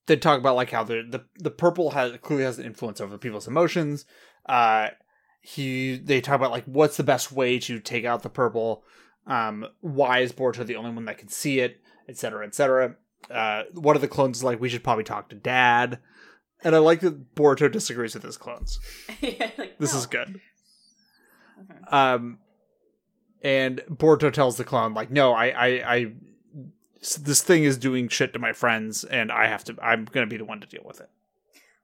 they talk about like how the the the purple has clearly has an influence over people's emotions. Uh, he they talk about like what's the best way to take out the purple. Um, why is Boruto the only one that can see it, etc., etc. Uh, one of the clones is like we should probably talk to Dad, and I like that Boruto disagrees with his clones. Yeah, like, This no. is good. Mhm. Um, and Boruto tells the clone like, "No, i i i this thing is doing shit to my friends, and I have to. I'm gonna be the one to deal with it."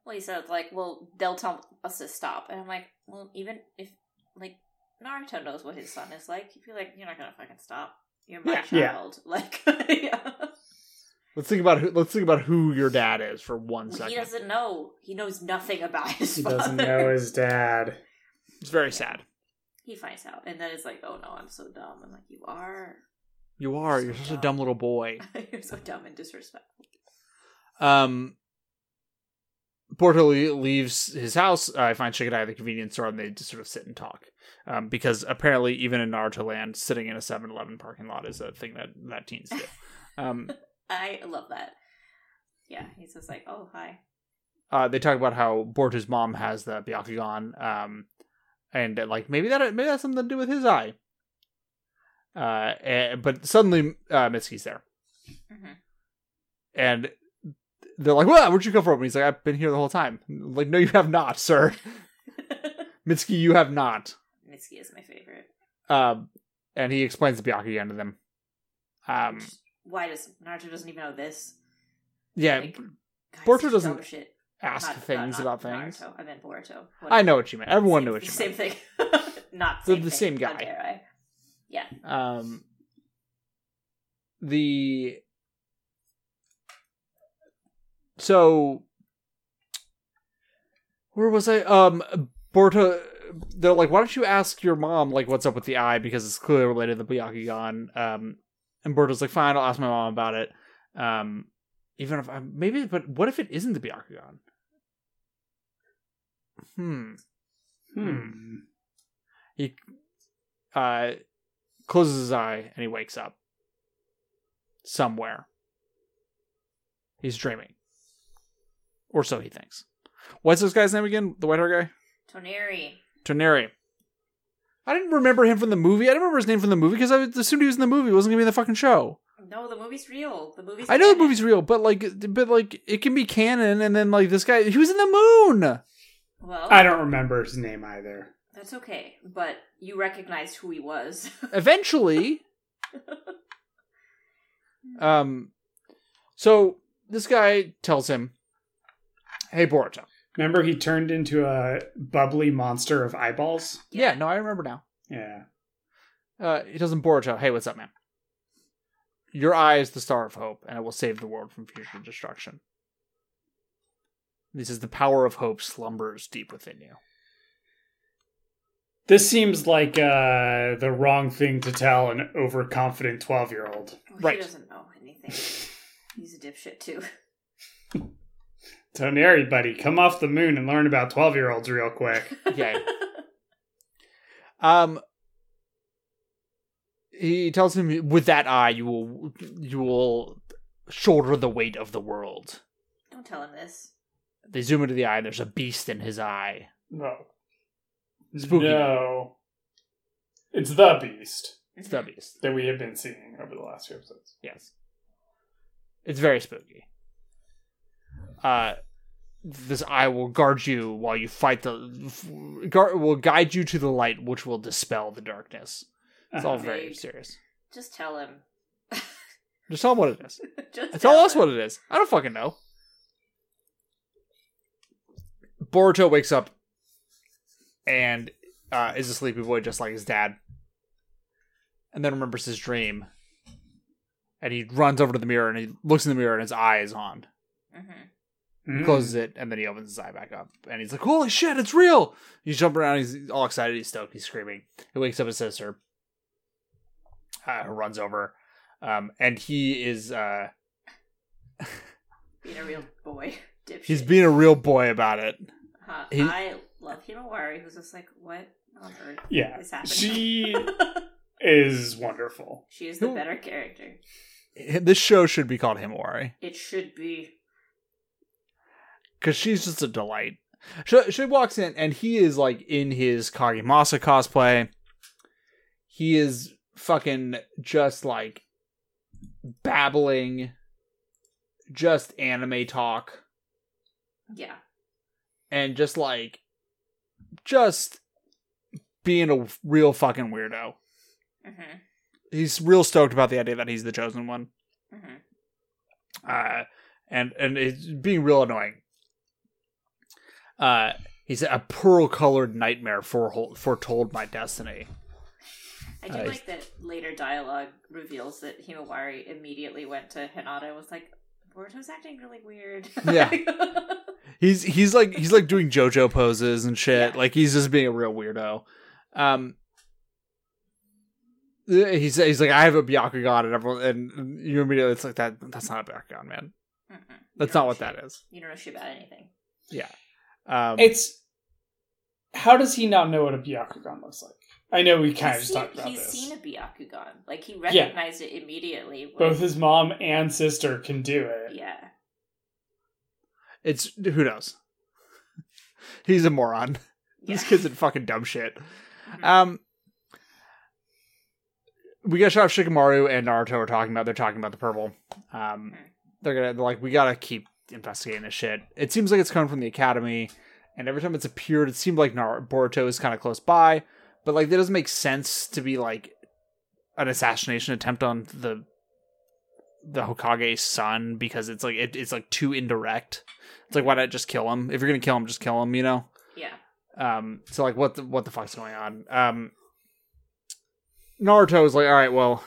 Well, he said like, well, they'll tell us to stop, and I'm like, well, even if like Naruto knows what his son is like, he'd be like, you're not gonna fucking stop. You're my Yeah. Yeah. child. Like, yeah. Let's think about who. Let's think about who your dad is for one he second. doesn't know. He knows nothing about his He father. doesn't know his dad. It's very sad. He finds out, and then it's like, oh no, I'm so dumb. I'm like, you are. You are. So You're such a dumb. dumb little boy. you're so dumb and disrespectful. Um, Boruto leaves his house. Uh, I find Shikadai at the convenience store, and they just sort of sit and talk. Um, because apparently, even in Naruto land, sitting in a 7-Eleven parking lot is a thing that that teens do. Um, I love that. Yeah, he's just like, oh hi. uh, they talk about how Boruto's mom has the Byakugan, um, and like maybe that maybe that's something to do with his eye. Uh, and, but suddenly uh, Mitsuki's there, hmm and they're like, "Well, where'd you come from?" And he's like, "I've been here the whole time." like, no, you have not, sir. Mitsuki, you have not. Mitsuki is my favorite. Um, and he explains the Byakugan to them. Um, Why does Naruto doesn't even know this? yeah, Like, guys, Boruto doesn't shit. ask Not- things not- not about things. Naruto. I meant Boruto. I know what you meant. Everyone same, knew what you same meant. Same thing. not same the thing. same guy. Yeah. Um, the so where was I? Um, Boruto. They're like, why don't you ask your mom like what's up with the eye because it's clearly related to the Byakugan. Um, and Boruto's like, fine, I'll ask my mom about it. Um, even if I maybe, but what if it isn't the Byakugan? Hmm. Hmm. He uh closes his eye and he wakes up somewhere. He's dreaming. Or so he thinks. What's this guy's name again? The white hair guy? Toneri. Toneri. I didn't remember him from the movie. I didn't remember his name from the movie because I assumed he was in the movie. He wasn't gonna be in the fucking show. No, the movie's real. The movie's I know the movie's real, but like, but like, it can be canon, and then like this guy, he was in the moon. Well, I don't remember his name either. that's okay. But you recognized who he was. Eventually, um, so this guy tells him, "Hey, Boruto." Remember, he turned into a bubbly monster of eyeballs. Yeah, no, I remember now. Yeah. Uh, he tells him, Boruto, hey, what's up, man? Your eye is the star of hope, and it will save the world from future destruction. This is the power of hope slumbers deep within you. This seems like uh, the wrong thing to tell an overconfident 12 year old. Well, Right. He doesn't know anything. He's a dipshit too. Toneri, buddy, come off the moon and learn about 12 year olds real quick. Yeah. Um, he tells him, with that eye, you will you will shoulder the weight of the world. Don't tell him this. They zoom into the eye. and There's a beast in his eye. No. Spooky. No. It's the beast It's the beast. that we have been seeing over the last few episodes. Yes. It's very spooky. Uh, this eye will guard you while you fight the. Guard, will guide you to the light, which will dispel the darkness. It's all Uh-huh. very Vague. serious. Just tell him. Just tell him what it is. Just Tell us what it is. I don't fucking know. Boruto wakes up and uh, is a sleepy boy just like his dad. And then remembers his dream. And he runs over to the mirror and he looks in the mirror and his eye is on. hmm Mm. closes it, and then he opens his eye back up, and he's like, "Holy shit, it's real!" He's jumping around, he's all excited, he's stoked, he's screaming. He wakes up his sister, uh, who runs over, um, and he is uh, Being a real boy. Dipshit. he's being a real boy about it. Uh, he- I love Himawari, who's just like, what on earth Yeah. is happening? She is wonderful. she is the better character. This show should be called Himawari It should be. Because she's just a delight. She, she walks in, and he is like in his Kagemasa cosplay. He is fucking just like babbling, just anime talk. Yeah. and just like just being a real fucking weirdo. hmm He's real stoked about the idea that he's the chosen one. hmm Uh and and it's being real annoying. Uh he's a pearl colored nightmare for foretold my destiny. I do Uh, like that later dialogue reveals that Himawari immediately went to Hinata and was like, Boruto's acting really weird. Yeah. He's he's like he's like doing JoJo poses and shit. Yeah. Like he's just being a real weirdo. Um he's he's like I have a Byakugan and everyone and you immediately it's like that that's not a Byakugan man. Mm-mm. That's don't what know that shit. is. You don't know shit about anything. Um, It's how does he not know what a Byakugan looks like? I know we kind of He's just seen, talked about he's this. seen a Byakugan. Like he recognized it immediately. when- Both his mom and sister can do it. Yeah. it's who knows. He's a moron. yeah. This kid's are fucking dumb shit. Mhm. Um, we got shot of Shikamaru and Naruto are talking about. They're talking about the purple. Um, Mhm. they're gonna they're like we gotta keep investigating this shit. It seems like it's coming from the academy, and every time it's appeared, it seemed like Nar- Boruto is kind of close by, but like that doesn't make sense to be like an assassination attempt on the the Hokage's son because it's like it, it's like too indirect. It's like why not just kill him? If you're gonna kill him, just kill him. You know. yeah. Um, so like, what the what the fuck's going on? Um, Naruto is like, all right, well,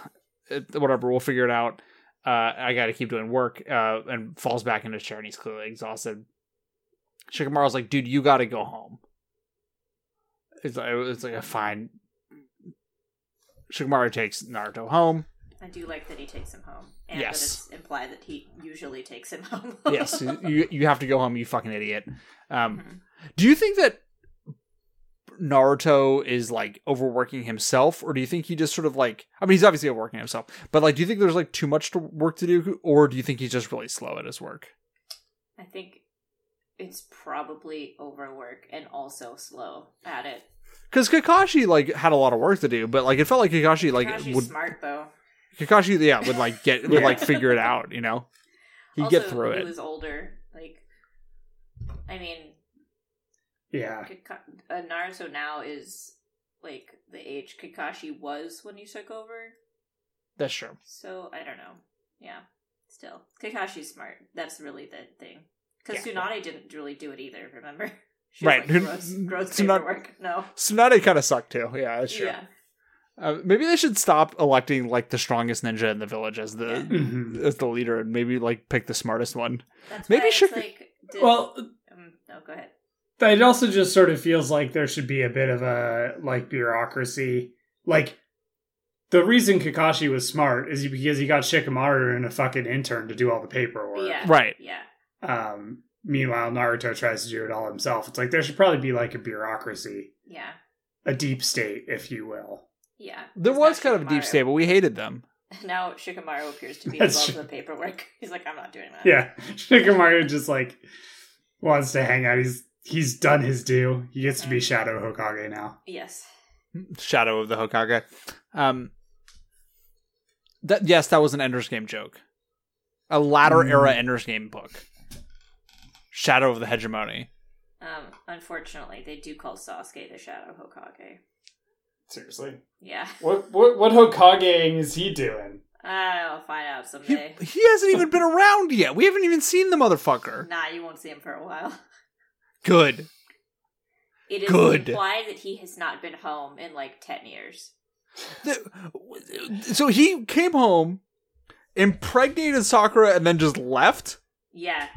it, whatever, we'll figure it out. Uh, I got to keep doing work. Uh, and falls back into his chair, and he's clearly exhausted. Shikamaru's like, dude, you got to go home. It's like it's like a fine. Shikamaru takes Naruto home. I do like that he takes him home. And Yes. it's implied that he usually takes him home. yes, you you have to go home, you fucking idiot. Um, Mhm. Do you think that Naruto is like overworking himself, or do you think he just sort of like? I mean, he's obviously overworking himself, but like, do you think there's like too much to work to do, or do you think he's just really slow at his work? I think it's probably overwork and also slow at it. Because Kakashi like had a lot of work to do, but like it felt like Kakashi like Kakashi's would smart though. Kakashi yeah would like get would like figure it out, you know. He'd also, get through he it. He was older. Like, I mean, Yeah. Kaka- uh, Naruto now is like the age Kakashi was when he took over. That's true. So I don't know. Yeah, still Kakashi's smart. That's really the thing. Because Yeah. Tsunade didn't really do it either. Remember? She Right. Was like, gross, gross Tsunade- paperwork. No. Tsunade kind of sucked too. Yeah, that's true. Yeah. Uh, maybe they should stop electing like the strongest ninja in the village as the Yeah. Mhm. as the leader, and maybe like pick the smartest one. That's Maybe why it's Shik- like. Did, Well, um, no, go ahead. It also just sort of feels like there should be a bit of a like bureaucracy. Like the reason Kakashi was smart is because he got Shikamaru and a fucking intern to do all the paperwork. Yeah. Right. Yeah. Um, meanwhile, Naruto tries to do it all himself. It's like there should probably be like a bureaucracy, Yeah. a deep state, if you will. Yeah. There was not kind of a deep state, but we hated them. Now Shikamaru appears to be That's involved true. in the paperwork. He's like, I'm not doing that. Yeah, Shikamaru just like wants to hang out. He's he's done his due. He gets to be Shadow Hokage now. Yes. Shadow of the Hokage. Um, that yes, that was an Ender's Game joke, a latter Mm. era Ender's Game book. Shadow of the Hegemon. Um, unfortunately, they do call Sasuke the Shadow Hokage. Seriously, Yeah. what what what Hokage is he doing? I'll find out He, someday. he hasn't even been around yet. We haven't even seen the motherfucker. Nah, you won't see him for a while. Good. It is Good. implied that he has not been home in like 10 years. So he came home, impregnated Sakura, and then just left. Yeah.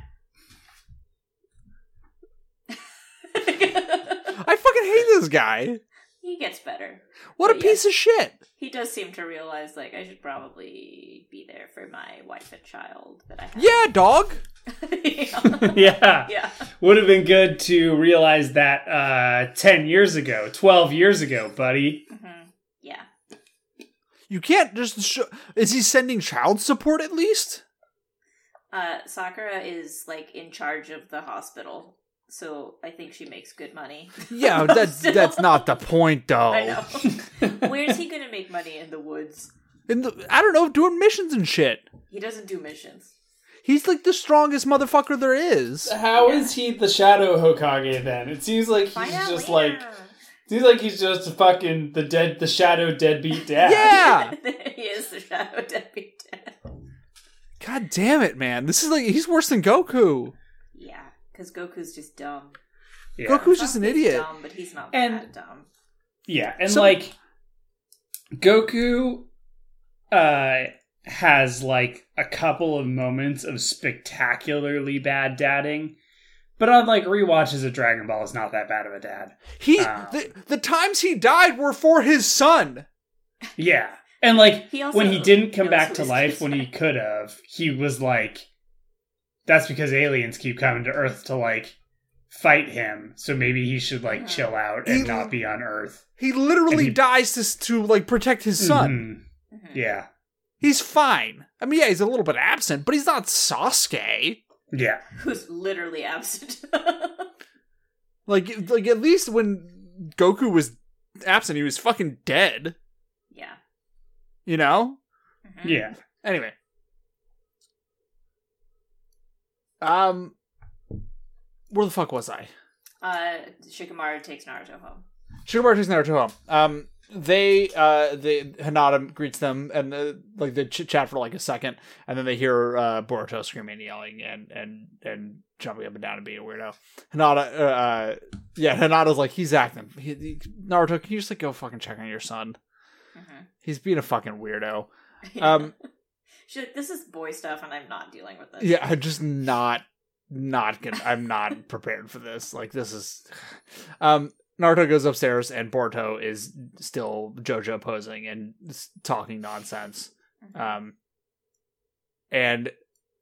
I fucking hate this guy. He gets better. What a But yeah. piece of shit. He does seem to realize, like, I should probably be there for my wife and child that I have. Yeah, dog. yeah. yeah, yeah. would have been good to realize that uh, ten years ago, twelve years ago, buddy. hmm Yeah. You can't just. Sh- is he sending child support at least? Uh, Sakura is, like, in charge of the hospital. So I think she makes good money. Yeah, that's Still. that's not the point, though. I know. Where's he gonna make money in the woods? In the, I don't know, doing missions and shit. He doesn't do missions. He's like the strongest motherfucker there is. How Yeah. is he the Shadow Hokage then? It seems like he's Find just later. like seems like he's just fucking the dead the Shadow deadbeat dad. Yeah. he is the shadow deadbeat dad. God damn it, man. This is like he's worse than Goku. Yeah, because Goku's just dumb. Yeah. Goku's just an idiot. Dumb, but he's not And- that dumb. Yeah, and So- like Goku uh has like a couple of moments of spectacularly bad dadding. But on like rewatches of Dragon Ball is not that bad of a dad. He Um. the, the times he died were for his son. Yeah. And like He also when he didn't come knows back to life when he could have, he was like that's because aliens keep coming to Earth to like fight him, so maybe he should like chill out and He- not be on Earth. He literally he- dies to to like protect his son. Mhm. Mhm. Yeah, He's fine. I mean, yeah, he's a little bit absent, but he's not Sasuke. yeah. Who's literally absent. Like, like at least when Goku was absent, he was fucking dead. yeah. You know. Mhm. Yeah. Anyway. Um, where the fuck was I? Uh, Shikamaru takes Naruto home. Shikamaru takes Naruto home. Um, they, uh, the Hinata greets them, and uh, like they chit chat for like a second, and then they hear uh, Boruto screaming, and yelling, and and and jumping up and down and being a weirdo. Hinata, uh, uh yeah, Hinata's like he's acting. He, he, Naruto, can you just like go fucking check on your son? Mhm. He's being a fucking weirdo. Um, This is boy stuff, and I'm not dealing with this. Yeah, I'm just not not gonna I'm not prepared for this. Like this is um Naruto goes upstairs and Boruto is still Jojo posing and talking nonsense. Mhm. Um and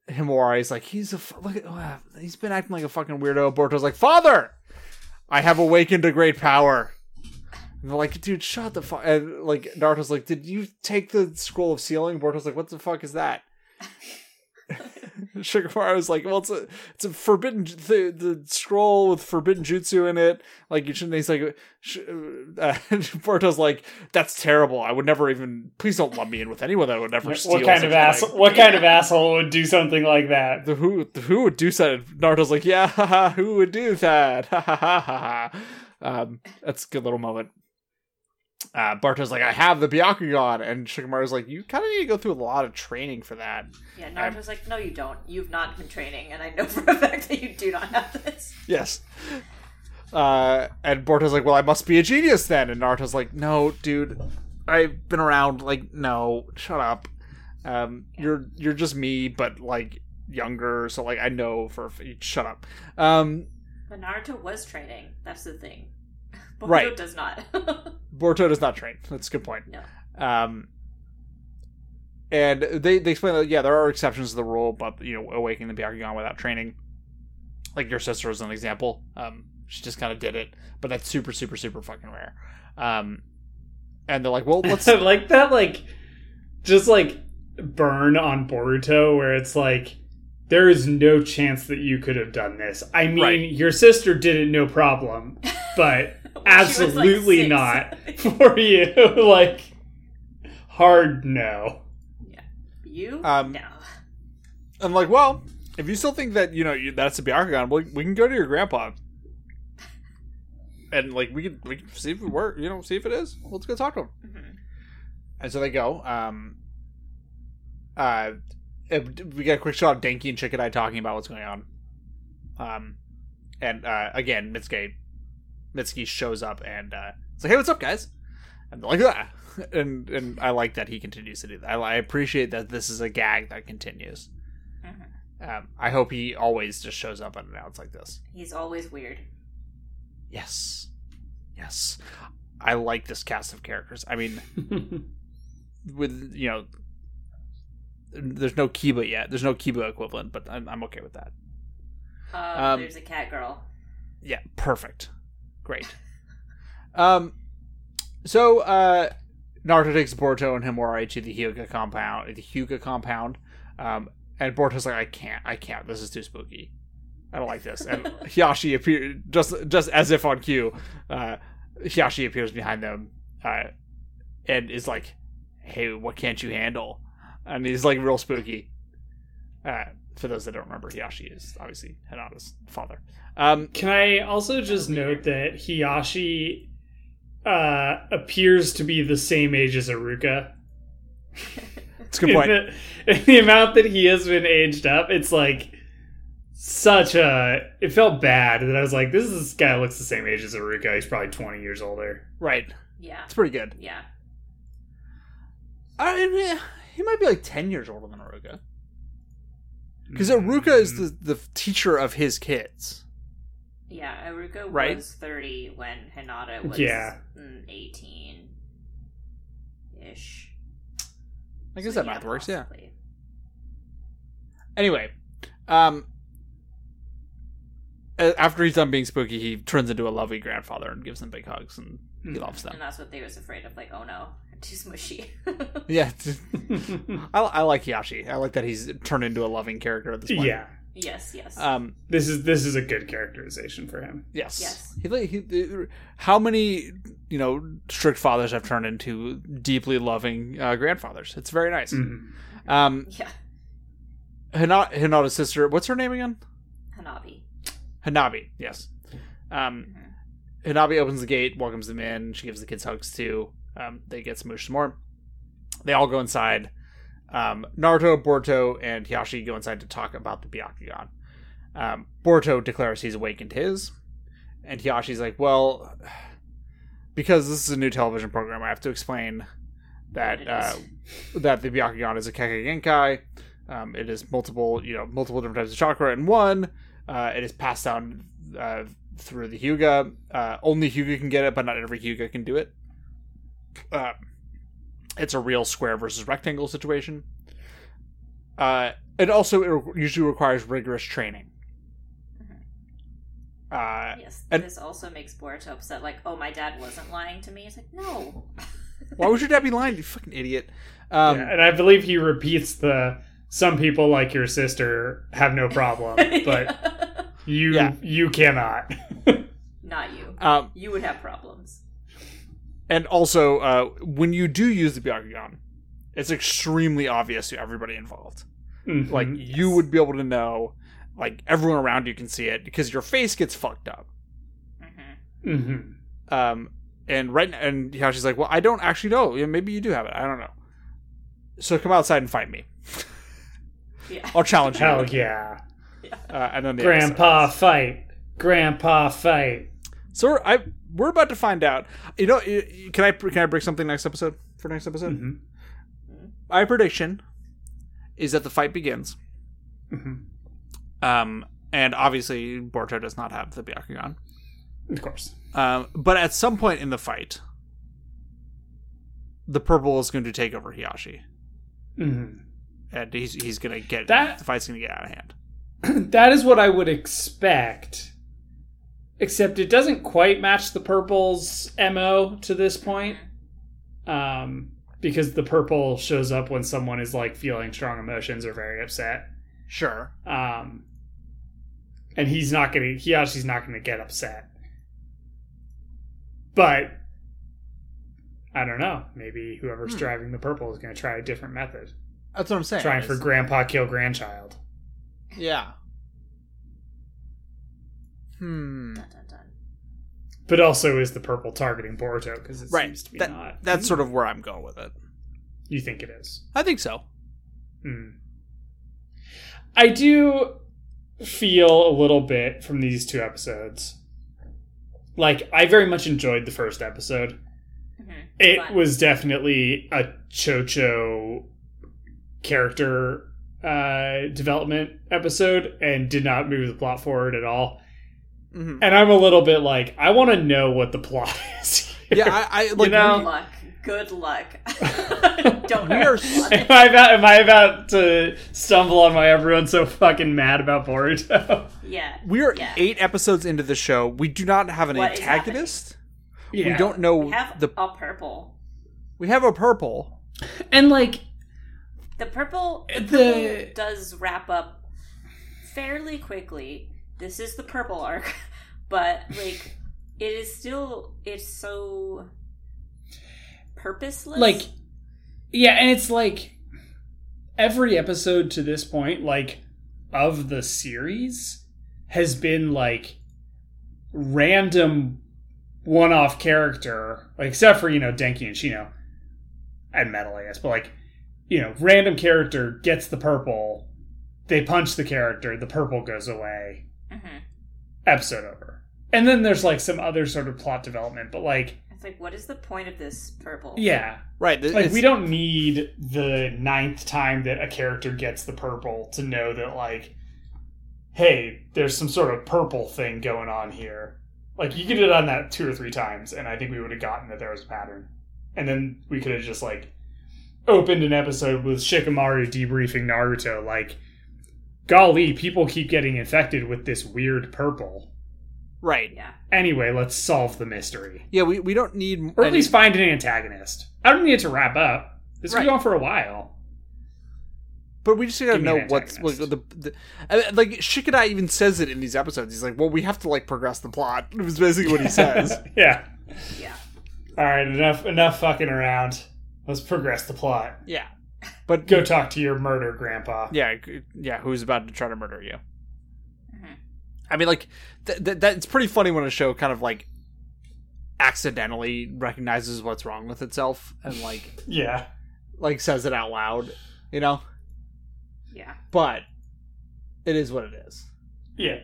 Himawari is like he's a look at uh, he's been acting like a fucking weirdo. Boruto's like, "Father, I have awakened a great power." And they're like, dude, shut the fuck. And like Naruto's like, did you take the scroll of sealing? Boruto's like, what the fuck is that? Shikamaru was like, well, it's a it's a forbidden the the scroll with forbidden jutsu in it. Like you shouldn't. He's like, sh- uh, Boruto's like, that's terrible. I would never even. Please don't lump me in with anyone that would never steal. What kind of a ass? thing." What kind of asshole would do something like that? The who the who would do that? Naruto's like, yeah, haha, who would do that? Ha ha ha ha. ha. Um, that's a good little moment. Uh, Boruto's like, I have the Byakugan, and Shikamaru's like, you kind of need to go through a lot of training for that. Yeah, Naruto's like, no, you don't. You've not been training, and I know for a fact that you do not have this. Yes. Uh, and Boruto's like, well, I must be a genius then. And Naruto's like, no, dude, I've been around. Like, no, shut up. Um, you're you're just me, but like younger. So like, I know for shut up. Um, But Naruto was training. That's the thing. Boruto Right. does not. Boruto does not train. That's a good point. no. Um, and they they explain that yeah, there are exceptions to the rule, but you know, awakening the Byakugan without training, like your sister is an example. Um, she just kind of did it, but that's super super super fucking rare. Um, and they're like, well, let's like that, like, just like burn on Boruto, where it's like, there is no chance that you could have done this. I mean, Right. your sister did it, no problem, but When she was, like, absolutely not for you. like, hard no. Yeah. You? Um, no. I'm like, well, if you still think that you know you, that's a Byakugan, we, we can go to your grandpa, and like we can we can see if it work. You know, see if it is. Let's go talk to him. Mhm. And so they go. Um, uh, it- we get a quick shot of Denki and Shikadai talking about what's going on. Um, and uh, again, Mitsuki, Mitsuki shows up and uh, it's like, "Hey, what's up, guys?" And they're like that, and and I like that he continues to do that. I, I appreciate that this is a gag that continues. Mhm. Um, I hope he always just shows up unannounced like this. He's always weird. Yes, yes, I like this cast of characters. I mean, with you know there's no kiba yet there's no kiba equivalent but i'm, I'm okay with that Uh, Um, there's a cat girl. yeah perfect great. Um so uh naruto takes boruto and himawari to the hyuga compound the hyuga compound. Um and boruto's like i can't i can't. This is too spooky. I don't like this. And hiashi appears just just as if on cue uh hiashi appears behind them uh and is like hey what can't you handle? And he's like real spooky. Uh for those that don't remember hiashi is obviously hinata's father um Can I also just note that Hiashi uh, appears to be the same age as Iruka? it's a good In point the, in the amount that he has been aged up, it's like such a. It felt bad that I was like, this, this guy looks the same age as Iruka. He's probably 20 years older. right Yeah. it's pretty good Yeah. I mean, he might be like 10 years older than Iruka. Because Iruka is the, the teacher of his kids. Yeah, Iruka Right? was 30 when Hinata was Yeah. 18 ish. I guess that math works, yeah. Anyway, um, after he's done being spooky, he turns into a lovely grandfather and gives them big hugs, and he Mm. loves them. And that's what they was afraid of. Like, oh no, I'm too smushy. Yeah, I, I like Yashi. I like that he's turned into a loving character at this point. yeah, yes, yes. Um. this is this is a good characterization for him. Yes. Yes. He, like, he, how many you know strict fathers have turned into deeply loving uh, grandfathers? It's very nice. Mhm. Um. yeah, Hina- Hinata's sister. What's her name again? Hanabi. Hanabi. Yes. Um. Hanabi opens the gate, welcomes them in. She gives the kids hugs too. Um, they get smooshed some more. They all go inside. Um, Naruto, Boruto, and Hiashi go inside to talk about the Byakugan. Um, Boruto declares he's awakened his, and Hiashi's like, "Well, because this is a new television program, I have to explain that uh, that the Byakugan is a Kekkei Genkai. Um, it is multiple, you know, multiple different types of chakra in one. Uh, it is passed down uh, through the Hyuga. Uh, only Hyuga can get it, but not every Hyuga can do it. Uh, it's a real square versus rectangle situation. Uh, it also it re- usually requires rigorous training. Uh, Yes, and- this also makes Boruto upset. Like, oh, my dad wasn't lying to me. It's like, no. why would your dad be lying? You fucking idiot. Um, yeah, and I believe he repeats the "some people like your sister have no problem, but you Yeah. you cannot." Not you. um, You would have problems. And also, uh, when you do use the Byakugan, it's extremely obvious to everybody involved. Mhm. Like you would be able to know, like everyone around you can see it because your face gets fucked up. hmm Mhm. Um, and right now, and how she's like, well, I don't actually know. Yeah, maybe you do have it. I don't know. So come outside and fight me. Yeah. I'll challenge you. hell yeah, Uh, and then the Grandpa episode. fight, Grandpa fight. So I we're about to find out. You know, can I can I break something next episode for next episode? Mhm. My prediction is that the fight begins. Mhm. Um, and obviously, Boruto does not have the Byakugan. Of course. Um, but at some point in the fight, the purple is going to take over Hiashi, Mhm. and he's he's going to get That- the fight's going to get out of hand. that is what I would expect. Except it doesn't quite match the purple's MO to this point. Um, because the purple shows up when someone is like feeling strong emotions or very upset. Sure. Um, and he's not gonna Hiashi's not gonna get upset. But I don't know. Maybe whoever's Hmm. driving the purple is gonna try a different method. That's what I'm saying. Trying for grandpa kill grandchild. Yeah. Hmm. Dun, dun, dun. But also is the purple targeting Boruto because it Right. seems to be That- not. That's sort of where I'm going with it. You think it is? I think so. Hmm. I do feel a little bit from these two episodes. Like I very much enjoyed the first episode. Mhm. It Fun. was definitely a Chocho character uh, development episode and did not move the plot forward at all. Mhm. And I'm a little bit like, I want to know what the plot is. Here. Yeah, I, I like. know? Good luck. Good luck. Don't We know are am I about am I about to stumble on why everyone's so fucking mad about Boruto? Yeah. we are Yeah. eight episodes into the show. We do not have an What is antagonist. We don't know We have the. a purple. We have a purple. and like The purple, the The- purple does wrap up fairly quickly. This is the purple arc, but like it is still it's so purposeless. like yeah and it's like every episode to this point like of the series has been like random one-off character like except for you know denki and shino and metal i guess but like you know random character gets the purple they punch the character the purple goes away Mhm. episode over and then there's like some other sort of plot development but like it's like what is the point of this purple? yeah Right. like it's- we don't need the ninth time that a character gets the purple to know that like hey there's some sort of purple thing going on here like you could have done that two or three times and i think we would have gotten that there was a pattern and then we could have just like opened an episode with shikamaru debriefing naruto like golly, people keep getting infected with this weird purple. Right. Yeah. Anyway, let's solve the mystery. Yeah, we, we don't need more Or at any- least find an antagonist. I don't need it to wrap up. This Right. has been going for a while. But we just gotta Give know what's what, antagonist. the, the uh, like Shikadai even says it in these episodes. He's like, "Well, we have to like progress the plot." It was basically what he says. yeah. Yeah. All right, enough enough fucking around. Let's progress the plot. yeah, but Go talk to your murder grandpa. yeah, yeah. Who's about to try to murder you? Mhm. I mean, like th- th- that's pretty funny when a show kind of like accidentally recognizes what's wrong with itself and like Yeah. like says it out loud, you know. Yeah. But it is what it is. Yeah.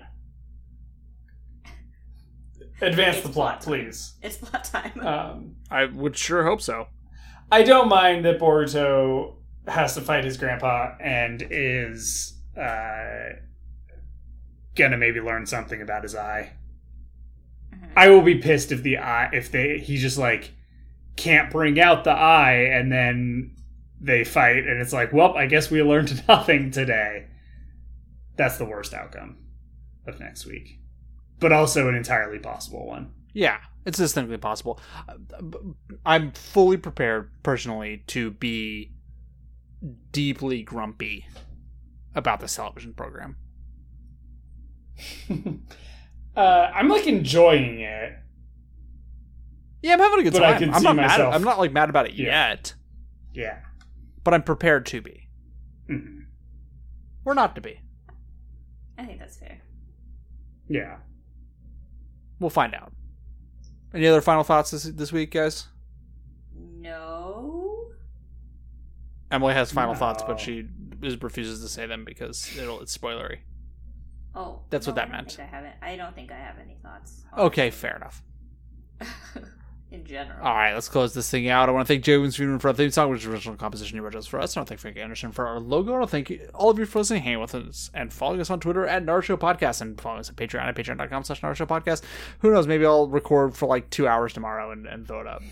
Advance It's the plot, plot please. It's plot time. Um, I would sure hope so. I don't mind that Boruto has to fight his grandpa and is uh, gonna maybe learn something about his eye. Mhm. I will be pissed if the eye if they he just like can't bring out the eye and then they fight and it's like, well, I guess we learned nothing today. That's the worst outcome of next week, but also an entirely possible one. Yeah, it's distinctly possible. Uh, I'm fully prepared personally to be deeply grumpy about this television program. uh, I'm like enjoying it. Yeah, I'm having a good But I time. can I'm see not mad. myself- I'm not like mad about it Yeah. yet, Yeah. but I'm prepared to be. Mhm. Or not to be. I think that's fair. Yeah. We'll find out. Any other final thoughts this this week, guys? No. Emily has final thoughts, but she is, refuses to say them because it'll it's spoilery. Oh. That's what that I meant. I haven't. I don't think I have any thoughts. Okay, fair enough. In general. All right, let's close this thing out. I want to thank Joe Winston for our theme song, which is original composition he wrote just for us. I want to thank Frank Anderson for our logo. I want to thank you- all of you for listening, hanging with us, and following us on Twitter at Naruto Podcast, and following us at Patreon at patreon.com slash Naruto Podcast. Who knows? Maybe I'll record for like two hours tomorrow and, and throw it up.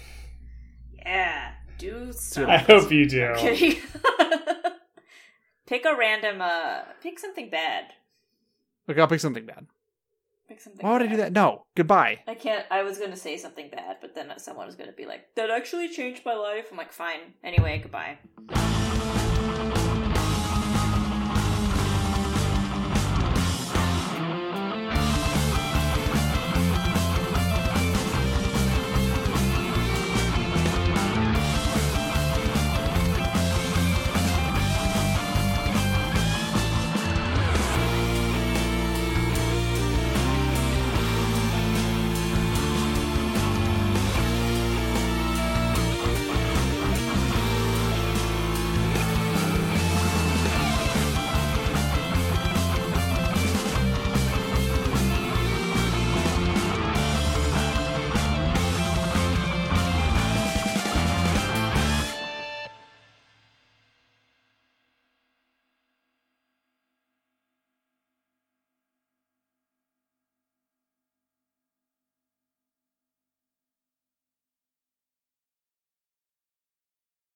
Yeah. Do something. I hope you do. I'm pick a random. Uh, pick something bad. Look, I'll pick something bad. Pick something. Why would I do that? No. Goodbye. I can't. I was gonna say something bad, but then someone was gonna be like, "That actually changed my life." I'm like, "Fine." Anyway, goodbye.